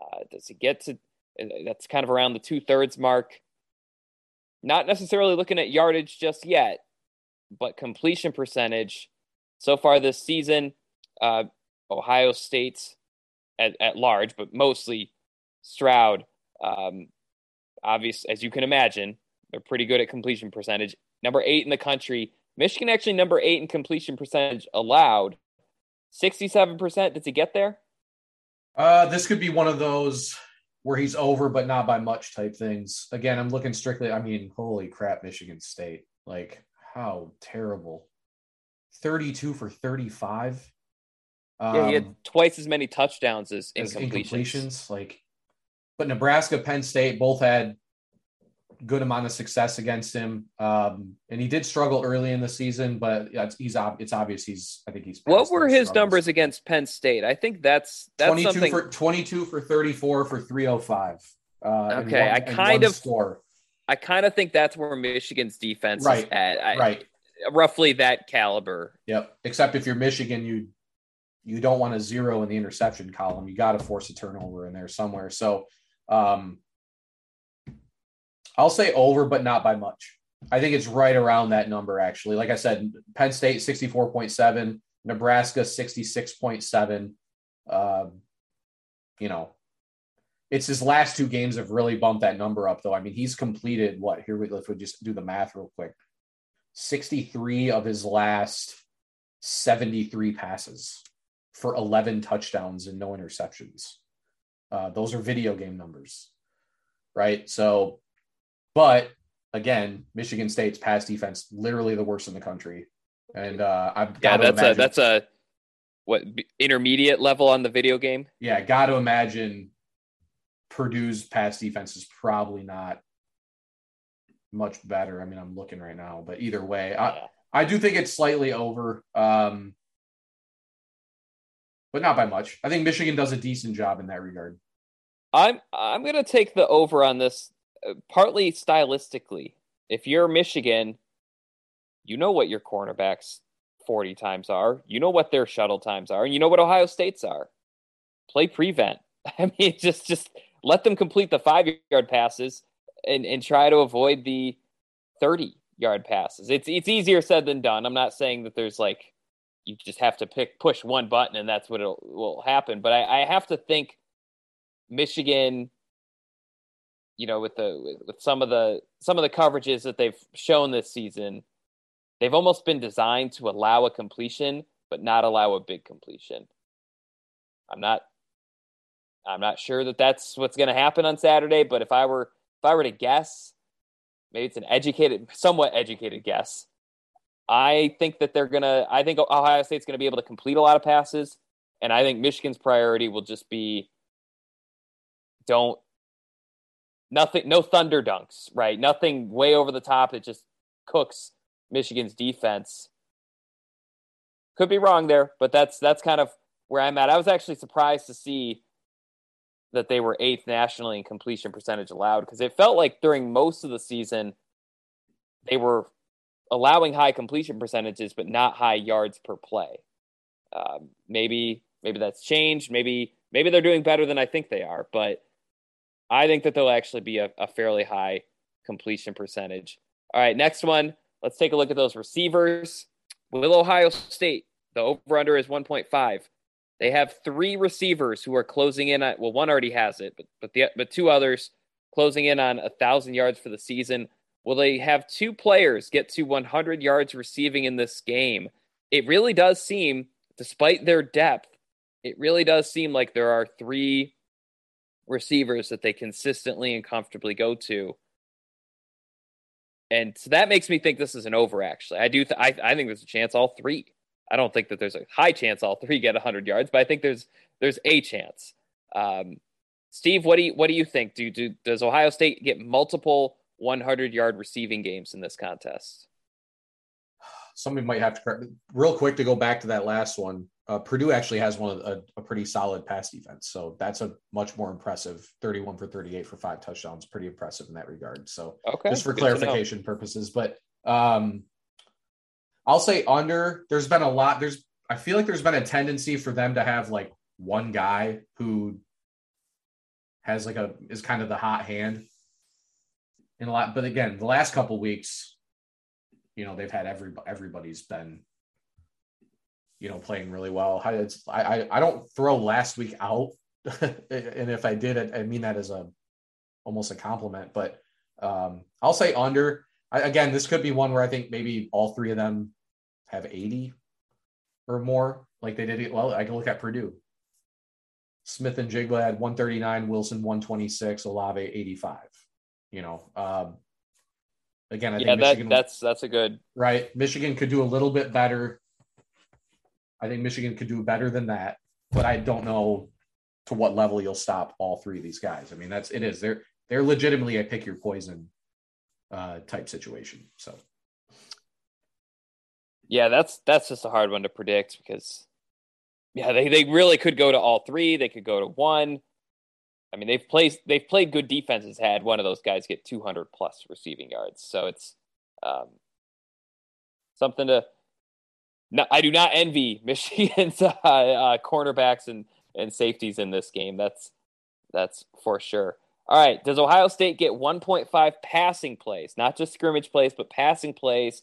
Uh, does he get to uh, that's kind of around the two thirds mark? Not necessarily looking at yardage just yet, but completion percentage so far this season. Uh, Ohio State at, at large, but mostly Stroud. Um, obvious, as you can imagine, they're pretty good at completion percentage. Number eight in the country. Michigan actually number eight in completion percentage allowed. 67%. Did he get there? Uh, this could be one of those where he's over, but not by much type things. Again, I'm looking strictly, I mean, holy crap, Michigan State. Like, how terrible. 32 for 35. Um, yeah, he had um, twice as many touchdowns as, as incompletions. incompletions. Like, but Nebraska, Penn State both had good amount of success against him. Um, and he did struggle early in the season, but it's, he's it's obvious he's I think he's. What were his struggles. numbers against Penn State? I think that's that's 22 something... for 22 for 34 for 305. Uh, okay, one, I kind of score. I kind of think that's where Michigan's defense right. is at. I, right. Roughly that caliber. Yep. Except if you're Michigan, you you don't want a zero in the interception column. You got to force a turnover in there somewhere. So um, I'll say over, but not by much. I think it's right around that number, actually. Like I said, Penn State 64.7, Nebraska 66.7. Uh, you know, it's his last two games have really bumped that number up, though. I mean, he's completed what? Here we if we just do the math real quick 63 of his last 73 passes for 11 touchdowns and no interceptions. Uh, those are video game numbers, right? So but again, Michigan State's pass defense literally the worst in the country, and uh, I've yeah, that's imagine, a that's a what intermediate level on the video game. Yeah, got to imagine Purdue's pass defense is probably not much better. I mean, I'm looking right now, but either way. I I do think it's slightly over, um, but not by much. I think Michigan does a decent job in that regard. I'm I'm gonna take the over on this partly stylistically. If you're Michigan, you know what your cornerbacks 40 times are. You know what their shuttle times are, and you know what Ohio State's are. Play prevent. *laughs* I mean, just just let them complete the five yard passes and, and try to avoid the 30 yard passes. It's it's easier said than done. I'm not saying that there's like you just have to pick push one button and that's what will happen. But I, I have to think Michigan you know, with the with, with some of the some of the coverages that they've shown this season, they've almost been designed to allow a completion but not allow a big completion. I'm not I'm not sure that that's what's going to happen on Saturday, but if I were if I were to guess, maybe it's an educated somewhat educated guess. I think that they're going to I think Ohio State's going to be able to complete a lot of passes and I think Michigan's priority will just be don't nothing, no thunder dunks, right? Nothing way over the top that just cooks Michigan's defense. Could be wrong there, but that's that's kind of where I'm at. I was actually surprised to see that they were eighth nationally in completion percentage allowed because it felt like during most of the season they were allowing high completion percentages but not high yards per play. Um, maybe maybe that's changed. Maybe maybe they're doing better than I think they are, but I think that they'll actually be a, a fairly high completion percentage. All right, next one. Let's take a look at those receivers. Will Ohio State, the over under is 1.5. They have three receivers who are closing in on well, one already has it, but but the but two others closing in on a thousand yards for the season. Will they have two players get to 100 yards receiving in this game? It really does seem, despite their depth, it really does seem like there are three receivers that they consistently and comfortably go to. And so that makes me think this is an over. Actually, I do. Th- I I think there's a chance all three. I don't think that there's a high chance all three get 100 yards, but I think there's there's a chance. Um, Steve, what do you what do you think? Do, do does Ohio State get multiple 100 yard receiving games in this contest? Somebody might have to real quick to go back to that last one. Uh, Purdue actually has one of a, a, pretty solid pass defense, so that's a much more impressive 31 for 38 for five touchdowns. Pretty impressive in that regard. So, okay, just for clarification purposes, but um, I'll say under. There's been a lot. There's I feel like there's been a tendency for them to have like one guy who has like a is kind of the hot hand in a lot. But again, the last couple weeks, you know, they've had every everybody's been you know playing really well. I I I don't throw last week out, *laughs* and if I did, I mean that as a almost a compliment. But um, I'll say under. I, again, this could be one where I think maybe all three of them have 80 or more, like they did it. Well, I can look at Purdue. Smith-Njigba had 139, Wilson 126, Olave 85. You know, um, again, I yeah, that, that's that's a good right. Michigan could do a little bit better. I think Michigan could do better than that, but I don't know to what level you'll stop all three of these guys. I mean, that's it is they're they're legitimately a pick your poison uh, type situation. So, yeah, that's that's just a hard one to predict because, yeah, they they really could go to all three. They could go to one. I mean, they've played they've played good defenses. Had one of those guys get 200 plus receiving yards, so it's um, something to. No, I do not envy *laughs* Michigan's uh, uh, cornerbacks and and safeties in this game. That's that's for sure. All right. Does Ohio State get 1.5 passing plays, not just scrimmage plays, but passing plays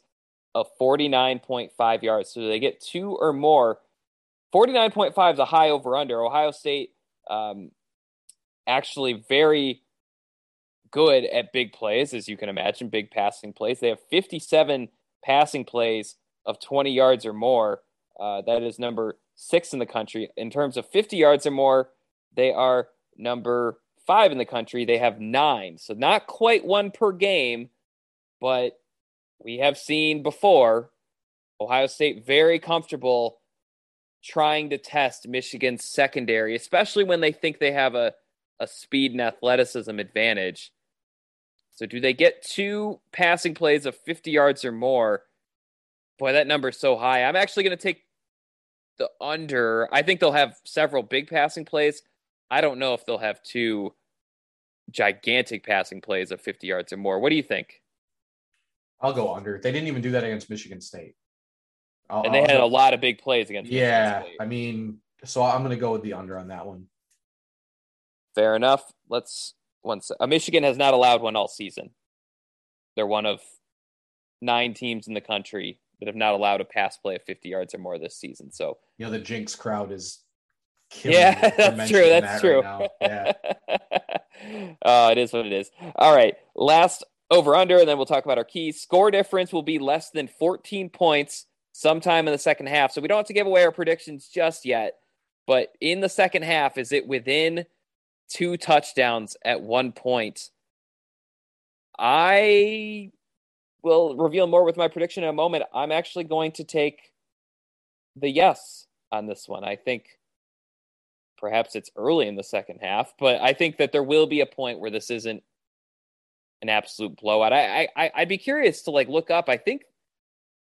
of 49.5 yards? So they get two or more. 49.5 is a high over under. Ohio State um, actually very good at big plays, as you can imagine, big passing plays. They have 57 passing plays of 20 yards or more. Uh, that is number six in the country. In terms of 50 yards or more, they are number five in the country. They have nine. So not quite one per game, but we have seen before Ohio State very comfortable trying to test Michigan's secondary, especially when they think they have a, a speed and athleticism advantage. So, do they get two passing plays of 50 yards or more? Boy, that number is so high. I'm actually going to take the under. I think they'll have several big passing plays. I don't know if they'll have two gigantic passing plays of 50 yards or more. What do you think? I'll go under. They didn't even do that against Michigan State. I'll, and they I'll had go. a lot of big plays against. Yeah, I mean, so I'm going to go with the under on that one. Fair enough. Let's once uh, Michigan has not allowed one all season. They're one of nine teams in the country that have not allowed a pass play of 50 yards or more this season. So you know the Jinx crowd is yeah, that's true. That's that true. Right yeah. uh, *laughs* it is what it is. All right. Last over under, and then we'll talk about our keys. Score difference will be less than 14 points sometime in the second half. So we don't have to give away our predictions just yet. But in the second half, is it within two touchdowns at one point? I will reveal more with my prediction in a moment. I'm actually going to take the yes on this one. I think Perhaps it's early in the second half, but I think that there will be a point where this isn't an absolute blowout. I, I I'd be curious to like look up. I think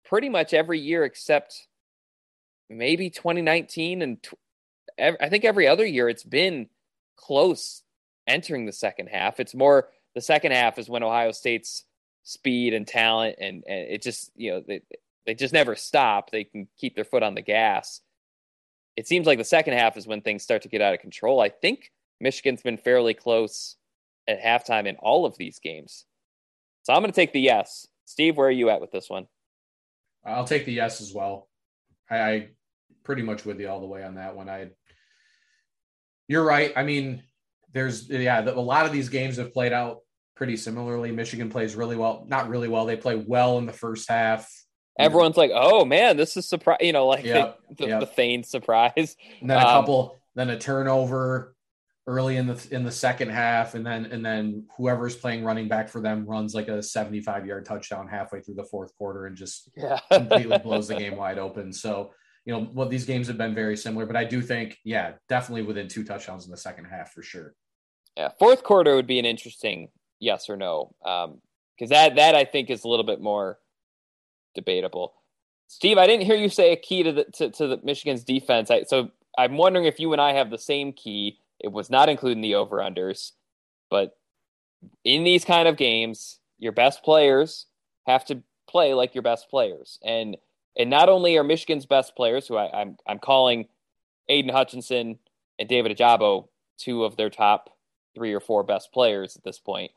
pretty much every year except maybe 2019 and tw- I think every other year it's been close entering the second half. It's more the second half is when Ohio State's speed and talent and, and it just you know they they just never stop. They can keep their foot on the gas it seems like the second half is when things start to get out of control. I think Michigan's been fairly close at halftime in all of these games. So I'm going to take the yes. Steve, where are you at with this one? I'll take the yes as well. I, I pretty much with you all the way on that one. I, you're right. I mean, there's yeah, a lot of these games have played out pretty similarly. Michigan plays really well, not really well. They play well in the first half. Everyone's like, "Oh man, this is surprise!" You know, like yep, *laughs* the, yep. the feigned surprise. And then a um, couple, then a turnover early in the in the second half, and then and then whoever's playing running back for them runs like a 75 yard touchdown halfway through the fourth quarter and just yeah. *laughs* completely blows the game wide open. So you know what these games have been very similar, but I do think, yeah, definitely within two touchdowns in the second half for sure. Yeah, fourth quarter would be an interesting yes or no, because um, that that I think is a little bit more debatable. Steve, I didn't hear you say a key to the to, to the Michigan's defense. I, so I'm wondering if you and I have the same key. It was not including the over unders, but in these kind of games, your best players have to play like your best players, and and not only are Michigan's best players, who I, I'm, I'm calling Aidan Hutchinson and David Ojabo two of their top three or four best players at this point.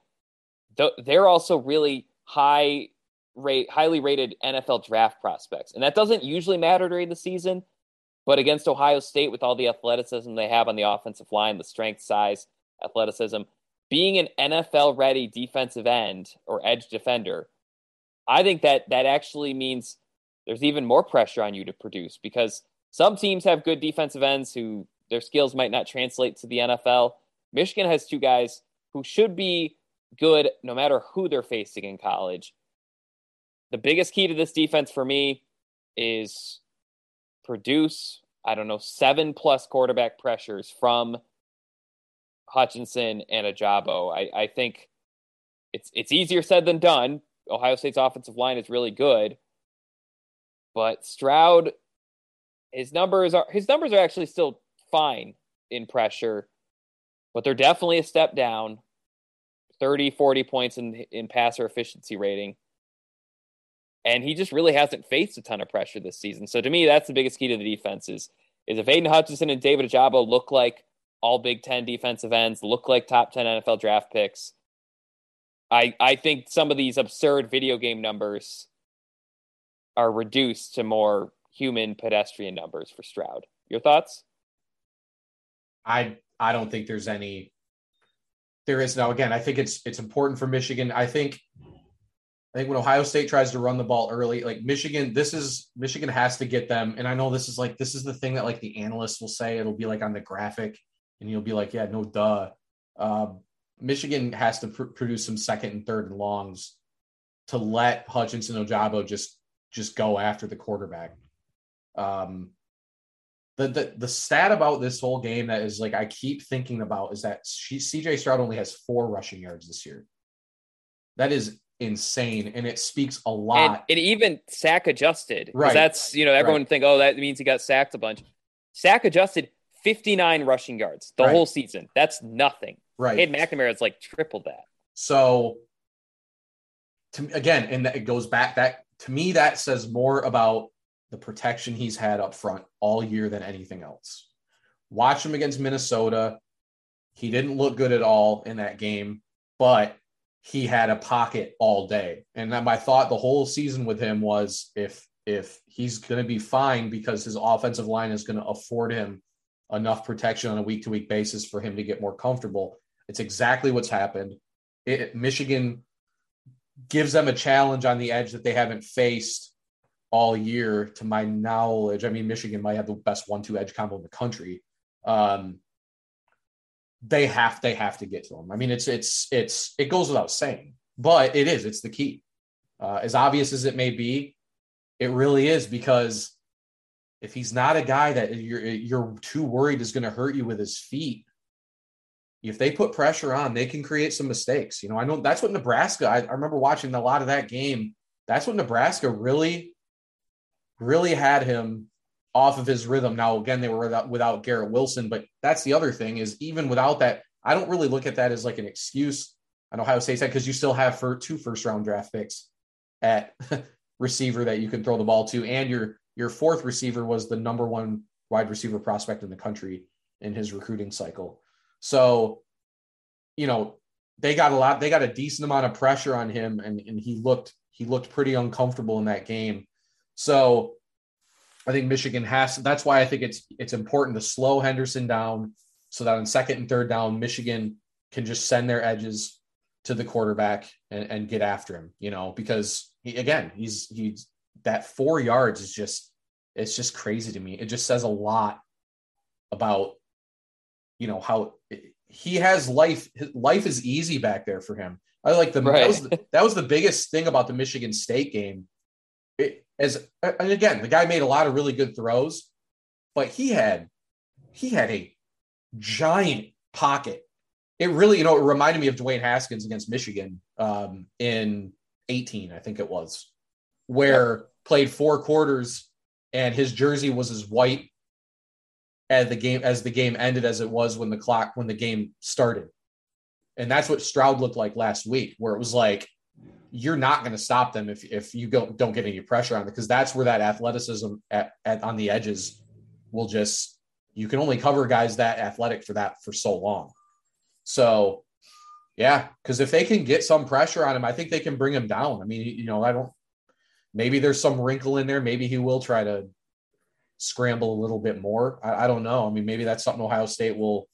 They're also really high rate, highly rated NFL draft prospects, and that doesn't usually matter during the season. But against Ohio State, with all the athleticism they have on the offensive line, the strength, size, athleticism, being an NFL ready defensive end or edge defender, I think that that actually means there's even more pressure on you to produce because some teams have good defensive ends who their skills might not translate to the NFL. Michigan has two guys who should be good no matter who they're facing in college. The biggest key to this defense for me is produce, I don't know, seven plus quarterback pressures from Hutchinson and Ojabo. I, I think it's it's easier said than done. Ohio State's offensive line is really good, but Stroud, his numbers are his numbers are actually still fine in pressure, but they're definitely a step down. 30, 40 points in in passer efficiency rating. And he just really hasn't faced a ton of pressure this season. So to me, that's the biggest key to the defense is, is if Aidan Hutchinson and David Ojabo look like all Big Ten defensive ends, look like top 10 NFL draft picks, I, I think some of these absurd video game numbers are reduced to more human pedestrian numbers for Stroud. Your thoughts? I I don't think there's any there is now again, I think it's it's important for Michigan. I think I think when Ohio State tries to run the ball early, like Michigan, this is Michigan has to get them. And I know this is like this is the thing that like the analysts will say. It'll be like on the graphic, and you'll be like, yeah, no duh. Uh, Michigan has to pr- produce some second and third and longs to let Hutchinson Ojabo just just go after the quarterback. Um, the, the the stat about this whole game that is like I keep thinking about is that she, CJ Stroud only has four rushing yards this year. That is insane, and it speaks a lot. And, and even sack adjusted, right? That's you know everyone right. think oh that means he got sacked a bunch. Sack adjusted, fifty nine rushing yards the right. whole season. That's nothing. Right. Cade McNamara is like triple that. So, to, again, and it goes back that to me, that says more about the protection he's had up front all year than anything else. Watch him against Minnesota. He didn't look good at all in that game, but he had a pocket all day. And my thought the whole season with him was if if he's going to be fine because his offensive line is going to afford him enough protection on a week to week basis for him to get more comfortable. It's exactly what's happened. It, Michigan gives them a challenge on the edge that they haven't faced all year, to my knowledge. I mean, Michigan might have the best one-two edge combo in the country. Um, they have they have to get to them. I mean, it's it's it's it goes without saying, but it is it's the key. Uh, as obvious as it may be, it really is because if he's not a guy that you're you're too worried is going to hurt you with his feet, if they put pressure on, they can create some mistakes. You know, I know that's what Nebraska, I, I remember watching a lot of that game. That's what Nebraska really, really had him off of his rhythm. Now, again, they were without, without Garrett Wilson, but that's the other thing is even without that, I don't really look at that as like an excuse on Ohio State side because you still have for two first round draft picks at *laughs* receiver that you can throw the ball to, and your your fourth receiver was the number one wide receiver prospect in the country in his recruiting cycle. So, you know, they got a lot, they got a decent amount of pressure on him, and, and he looked he looked pretty uncomfortable in that game. So I think Michigan has. That's why I think it's it's important to slow Henderson down so that on second and third down, Michigan can just send their edges to the quarterback and, and get after him. You know, because he, again, he's he's that four yards is just it's just crazy to me. It just says a lot about you know how he has life. Life is easy back there for him. I like the right. that, was the that was the biggest thing about the Michigan State game. It, as and again, the guy made a lot of really good throws, but he had he had a giant pocket. It really, you know, it reminded me of Dwayne Haskins against Michigan um, in 18, I think it was, where yep. played four quarters and his jersey was as white as the game as the game ended as it was when the clock when the game started. And that's what Stroud looked like last week, where it was like you're not going to stop them if if you don't don't get any pressure on them because that's where that athleticism at, at on the edges will just you can only cover guys that athletic for that for so long. So yeah, because if they can get some pressure on him, I think they can bring him down. I mean, you know, I don't maybe there's some wrinkle in there. Maybe he will try to scramble a little bit more. I, I don't know. I mean, maybe that's something Ohio State will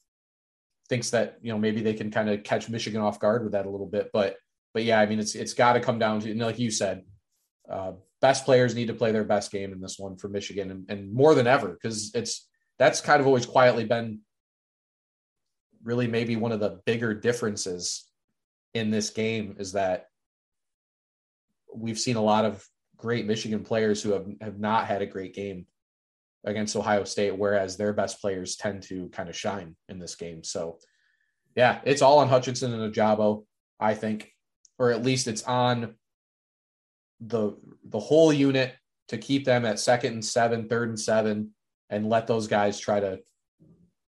thinks that, you know, maybe they can kind of catch Michigan off guard with that a little bit. But but yeah, I mean, it's it's got to come down to, know, like you said, uh, best players need to play their best game in this one for Michigan, and, and more than ever because it's that's kind of always quietly been really maybe one of the bigger differences in this game is that we've seen a lot of great Michigan players who have, have not had a great game against Ohio State, whereas their best players tend to kind of shine in this game. So, yeah, it's all on Hutchinson and Ojabo, I think or at least it's on the the whole unit to keep them at second and seven, third and seven, and let those guys try to,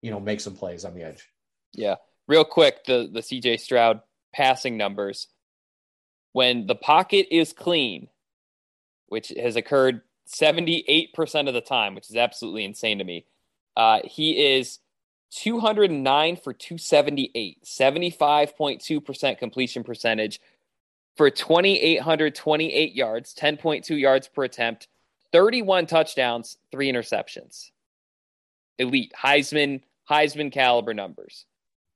you know, make some plays on the edge. Yeah. Real quick, the the CJ Stroud passing numbers. When the pocket is clean, which has occurred 78% of the time, which is absolutely insane to me. Uh, he is 209 for 278, 75.2% completion percentage, for 2,828 yards, 10.2 yards per attempt, 31 touchdowns, three interceptions. Elite Heisman, Heisman caliber numbers.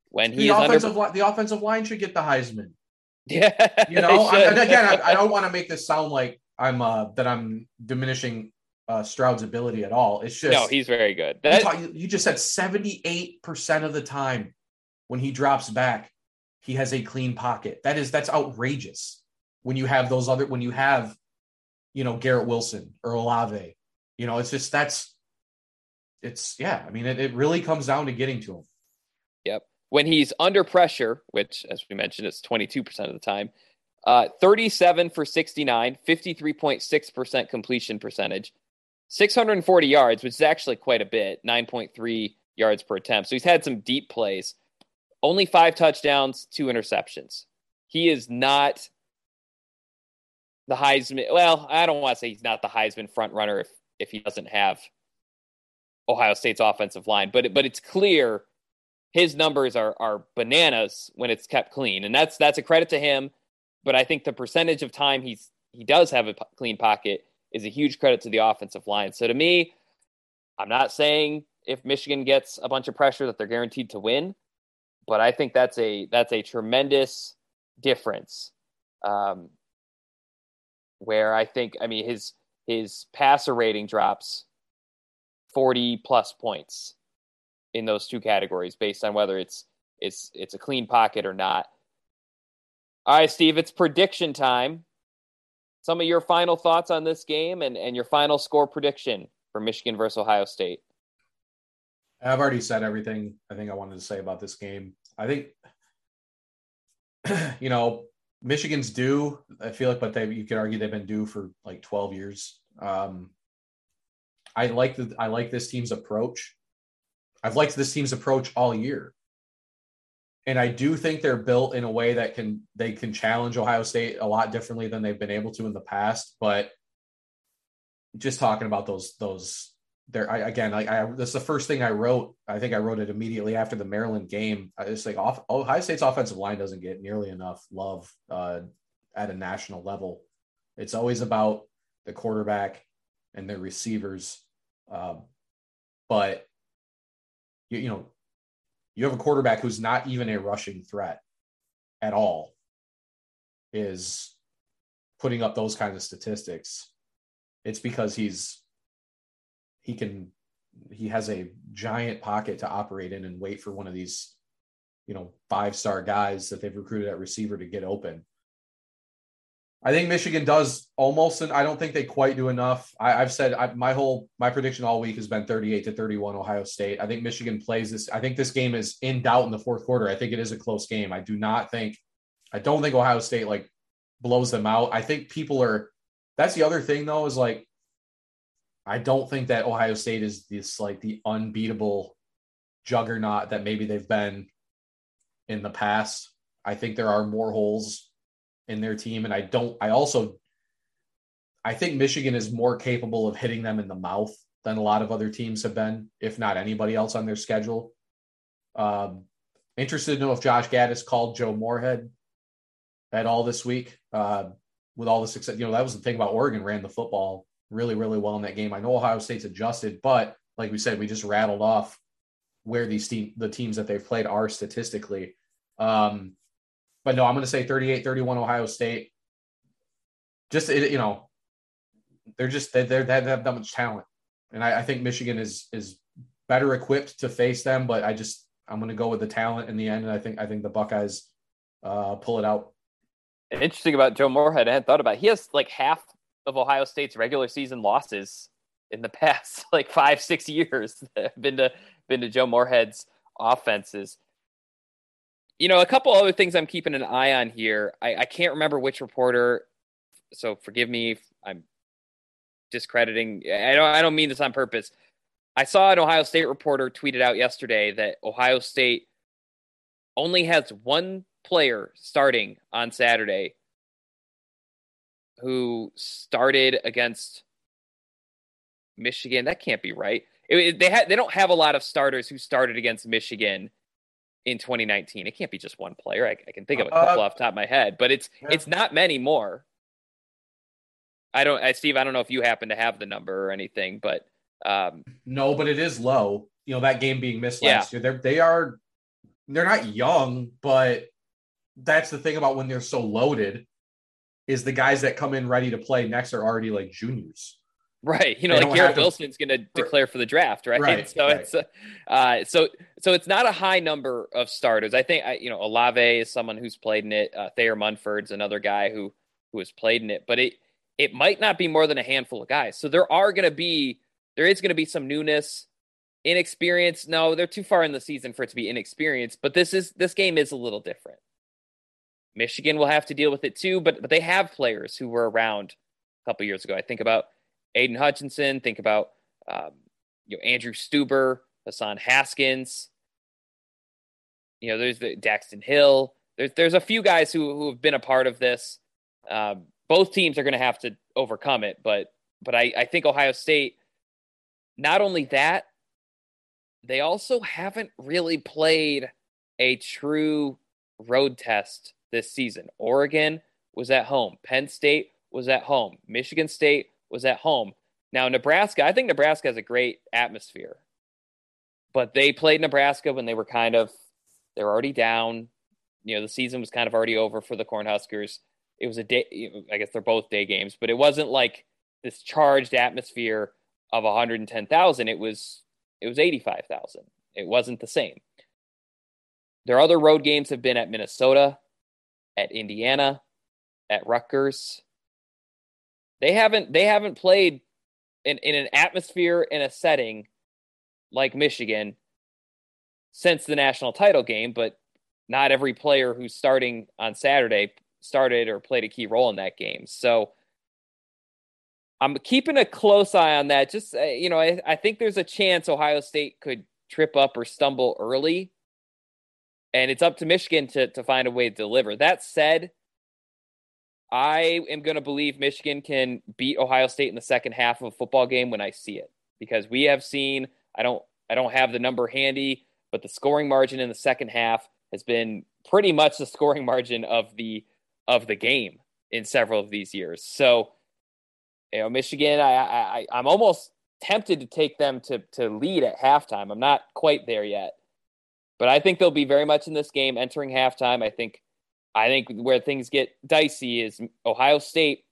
When he the offensive under... line, the offensive line should get the Heisman. *laughs* Yeah, you know. I, and again, I, I don't want to make this sound like I'm uh, that I'm diminishing uh, Stroud's ability at all. It's just no, he's very good. That... You, you just said 78 percent of the time when he drops back, he has a clean pocket. That is that's outrageous. When you have those other when you have, you know, Garrett Wilson or Olave, you know, it's just that's it's yeah. I mean, it, it really comes down to getting to him. Yep. When he's under pressure, which as we mentioned, it's 22% of the time, uh, 37 for 69, 53.6% completion percentage, 640 yards, which is actually quite a bit, 9.3 yards per attempt. So he's had some deep plays. Only five touchdowns, two interceptions. He is not the Heisman. Well, I don't want to say he's not the Heisman front runner if if he doesn't have Ohio State's offensive line, but but it's clear his numbers are are bananas when it's kept clean, and that's that's a credit to him. But I think the percentage of time he's he does have a clean pocket is a huge credit to the offensive line. So to me, I'm not saying if Michigan gets a bunch of pressure that they're guaranteed to win, but I think that's a that's a tremendous difference. Um, where I think I mean his his passer rating drops 40 plus points in those two categories based on whether it's it's it's a clean pocket or not. All right, Steve, it's prediction time. Some of your final thoughts on this game and, and your final score prediction for Michigan versus Ohio State. I've already said everything I think I wanted to say about this game. I think, *clears throat* you know, Michigan's due. I feel like, but they you could argue they've been due for like 12 years. Um, I like the I like this team's approach. I've liked this team's approach all year. And I do think they're built in a way that can they can challenge Ohio State a lot differently than they've been able to in the past. But just talking about those those there I, again like I that's the first thing I wrote. I think I wrote it immediately after the Maryland game. I like off Ohio State's offensive line doesn't get nearly enough love uh, at a national level. It's always about the quarterback and their receivers Um, but you, you know, you have a quarterback who's not even a rushing threat at all, is putting up those kinds of statistics. It's because he's he can he has a giant pocket to operate in and wait for one of these, you know, five star guys that they've recruited at receiver to get open. I think Michigan does almost, and I don't think they quite do enough. I, have said I, my whole my prediction all week has been 38 to 31 Ohio State. I think Michigan plays this. I think this game is in doubt in the fourth quarter. I think it is a close game. I do not think, I don't think Ohio State like blows them out. I think people are. That's the other thing though is like, I don't think that Ohio State is this like the unbeatable juggernaut that maybe they've been in the past. I think there are more holes in their team. And I don't, I also, I think Michigan is more capable of hitting them in the mouth than a lot of other teams have been, if not anybody else on their schedule. Um, interested to know if Josh Gattis called Joe Moorhead at all this week uh, with all the success. You know, that was the thing about Oregon ran the football really, really well in that game. I know Ohio State's adjusted, but like we said, we just rattled off where these the teams that they've played are statistically. Um, but no, I'm going to say 38 31 Ohio State. Just, you know, they're just, they're, they're, they have that much talent. And I, I think Michigan is, is better equipped to face them, but I just, I'm going to go with the talent in the end. And I think, I think the Buckeyes uh, pull it out. Interesting about Joe Moorhead, I hadn't thought about. It. He has like half of Ohio State's regular season losses in the *laughs* past like five, six years. *laughs* have been to been to Joe Moorhead's offenses you know, a couple other things I'm keeping an eye on here. I, I can't remember which reporter, so forgive me if I'm discrediting. I don't. I don't mean this on purpose. I saw an Ohio State reporter tweeted out yesterday that Ohio State only has one player starting on Saturday who started against Michigan. That can't be right. It, it, they ha- they don't have a lot of starters who started against Michigan in 2019. It can't be just one player. I, I can think of a couple uh, off top of my head, but it's yeah. it's not many more. I don't, I, Steve. I don't know if you happen to have the number or anything, but um, no, but it is low. You know that game being missed last year. They're they are they're not young, but that's the thing about when they're so loaded is the guys that come in ready to play next are already like juniors. Right. You know, like Garrett Wilson's going to declare for the draft, right? right *laughs* so right. it's uh, uh, so so it's not a high number of starters. I think I, you know Olave is someone who's played in it. Uh, Thayer Munford's another guy who who has played in it, but it it might not be more than a handful of guys. So there are going to be there is going to be some newness, inexperience. No, they're too far in the season for it to be inexperienced. But this is this game is a little different. Michigan will have to deal with it too, but but they have players who were around a couple years ago. I think about Aidan Hutchinson. Think about um, you know Andrew Stueber, Hassan Haskins. You know, there's the Daxton Hill. There's there's a few guys who who have been a part of this. Um, both teams are going to have to overcome it, but but I, I think Ohio State. Not only that, they also haven't really played a true road test this season. Oregon was at home. Penn State was at home. Michigan State was at home. Now, Nebraska, I think Nebraska has a great atmosphere, but they played Nebraska when they were kind of, they're already down. You know, the season was kind of already over for the Cornhuskers. It was a day, I guess they're both day games, but it wasn't like this charged atmosphere of 110,000. It was, it was 85,000. It wasn't the same. Their other road games have been at Minnesota, at Indiana, at Rutgers, they haven't they haven't played in, in an atmosphere in a setting like Michigan since the national title game, but not every player who's starting on Saturday started or played a key role in that game. So I'm keeping a close eye on that. Just uh, you know, I, I think there's a chance Ohio State could trip up or stumble early, and it's up to Michigan to to find a way to deliver. That said, I am going to believe Michigan can beat Ohio State in the second half of a football game when I see it because we have seen I don't I don't have the number handy, but the scoring margin in the second half has been pretty much the scoring *laughs* margin of the of the game in several of these years. So, you know, Michigan, I, I I'm almost tempted to take them to to lead at halftime. I'm not quite there yet. But I think they'll be very much in this game entering halftime. I think I think where things get dicey is Ohio State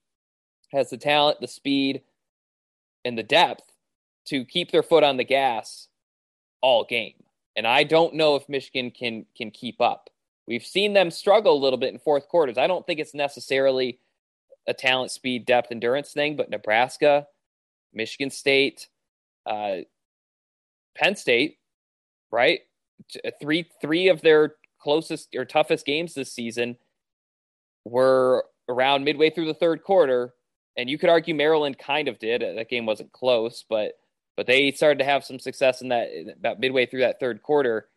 has the talent, the speed, and the depth to keep their foot on the gas all game. And I don't know if Michigan can can keep up. We've seen them struggle a little bit in fourth quarters. I don't think it's necessarily a talent, speed, depth, endurance thing, but Nebraska, Michigan State, uh, Penn State, right? Uh, three three of their closest or toughest games this season were around midway through the third quarter, and you could argue Maryland kind of did. Uh, that game wasn't close, but but they started to have some success in that about midway through that third quarter.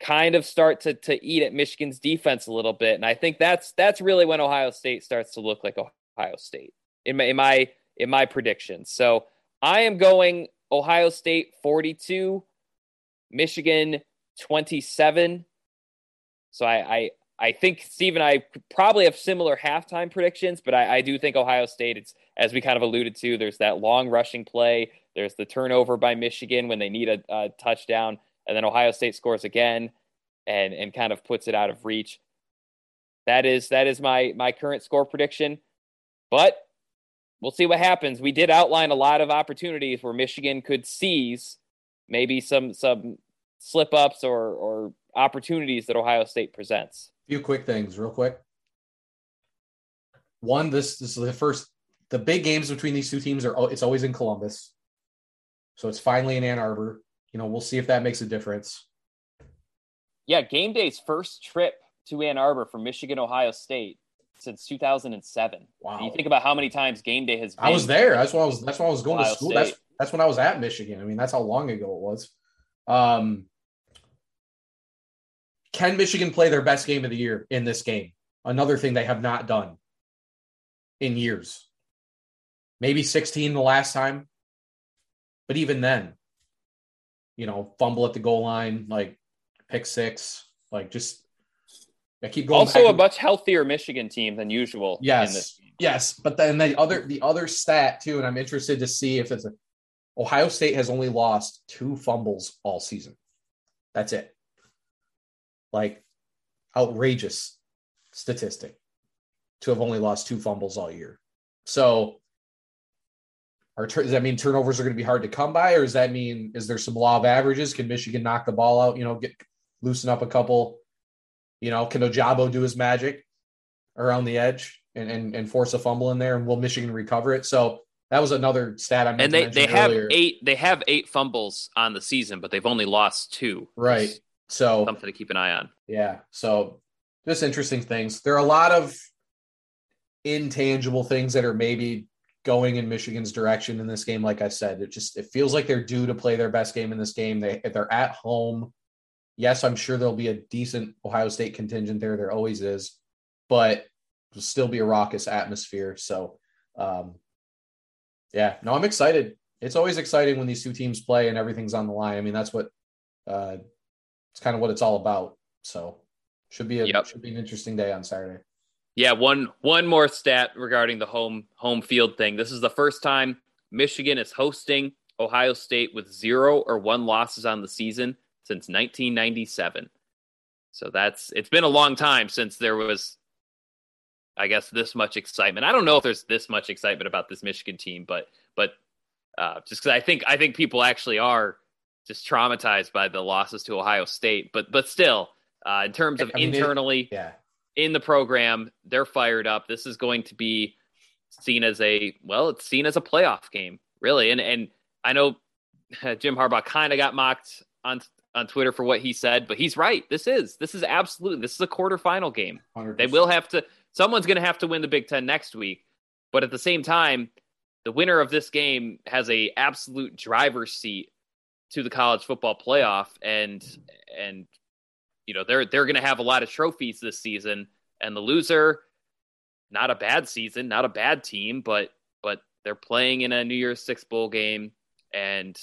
Kind of start to to eat at Michigan's defense a little bit, and I think that's that's really when Ohio State starts to look like Ohio State in my in my in my predictions. So I am going Ohio State forty two, Michigan twenty seven. So I, I I think Steve and I probably have similar halftime predictions, but I, I, do think Ohio State, it's as we kind of alluded to, there's that long rushing play. There's the turnover by Michigan when they need a, a touchdown, and then Ohio State scores again and and kind of puts it out of reach. That is that is my my current score prediction. But we'll see what happens. We did outline a lot of opportunities where Michigan could seize maybe some some slip ups or or opportunities that Ohio State presents. A few quick things, real quick. One, this, this is the first. The big games between these two teams are it's always in Columbus, so it's finally in Ann Arbor. You know, we'll see if that makes a difference. Yeah, game day's first trip to Ann Arbor from Michigan, Ohio State since 2007. Wow. And you think about how many times game day has been. I was there. That's why I was. That's why I was going Ohio to school. State. That's that's when I was at Michigan. I mean, that's how long ago it was. Um, can Michigan play their best game of the year in this game? Another thing they have not done in years. Maybe 16 the last time. But even then, you know, fumble at the goal line, like pick six, like just I keep going. Also, a much healthier Michigan team than usual. Yes, yes. But then the other the other stat too, and I'm interested to see if it's a Ohio State has only lost two fumbles all season. That's it like outrageous statistic to have only lost two fumbles all year. So, are, does that mean turnovers are going to be hard to come by, or does that mean is there some law of averages? Can Michigan knock the ball out? You know, get loosen up a couple. You know, can Ojabo do his magic around the edge and, and and force a fumble in there, and will Michigan recover it? So that was another stat I and they they have eight they have eight fumbles on the season, but they've only lost two. Right. So something to keep an eye on. Yeah. So just interesting things. There are a lot of intangible things that are maybe going in Michigan's direction in this game. Like I said, it just it feels like they're due to play their best game in this game. They they're at home. Yes, I'm sure there'll be a decent Ohio State contingent there. There always is, but still be a raucous atmosphere. So, um, yeah, no, I'm excited. It's always exciting when these two teams play and everything's on the line. I mean, that's what uh, it's kind of what it's all about. So should be a yep. should be an interesting day on Saturday. Yeah, one one more stat regarding the home home field thing. This is the first time Michigan is hosting Ohio State with zero or one losses on the season since 1997. So that's it's been a long time since there was I guess this much excitement. I don't know if there's this much excitement about this Michigan team, but but uh, just because I think I think people actually are just traumatized by the losses to Ohio State. But but still, uh, in terms of I mean, internally, it, yeah. in the program, they're fired up. This is going to be seen as a well, it's seen as a playoff game, really. And and I know *laughs* Jim Harbaugh kind of got mocked on on Twitter for what he said, but he's right. This is this is absolutely this is a quarterfinal game. 100%. They will have to. Someone's going to have to win the Big Ten next week, but at the same time, the winner of this game has a absolute driver's seat to the college football playoff and and you know they're they're going to have a lot of trophies this season and the loser not a bad season not a bad team but but they're playing in a New Year's 6 bowl game and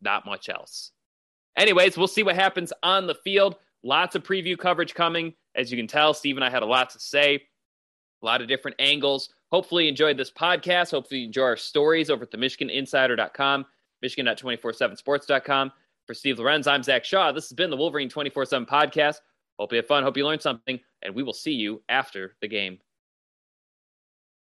not much else. Anyways, we'll see what happens on the field. Lots of preview coverage coming. As you can tell, Steve and I had a lot to say, a lot of different angles. hopefully you enjoyed this podcast. Hopefully you enjoy our stories over at the MichiganInsider.com, Michigan.247sports.com. For Steve Lorenz, I'm Zach Shaw. This has been the Wolverine 24 7 podcast. Hope you had fun. Hope you learned something. And we will see you after the game.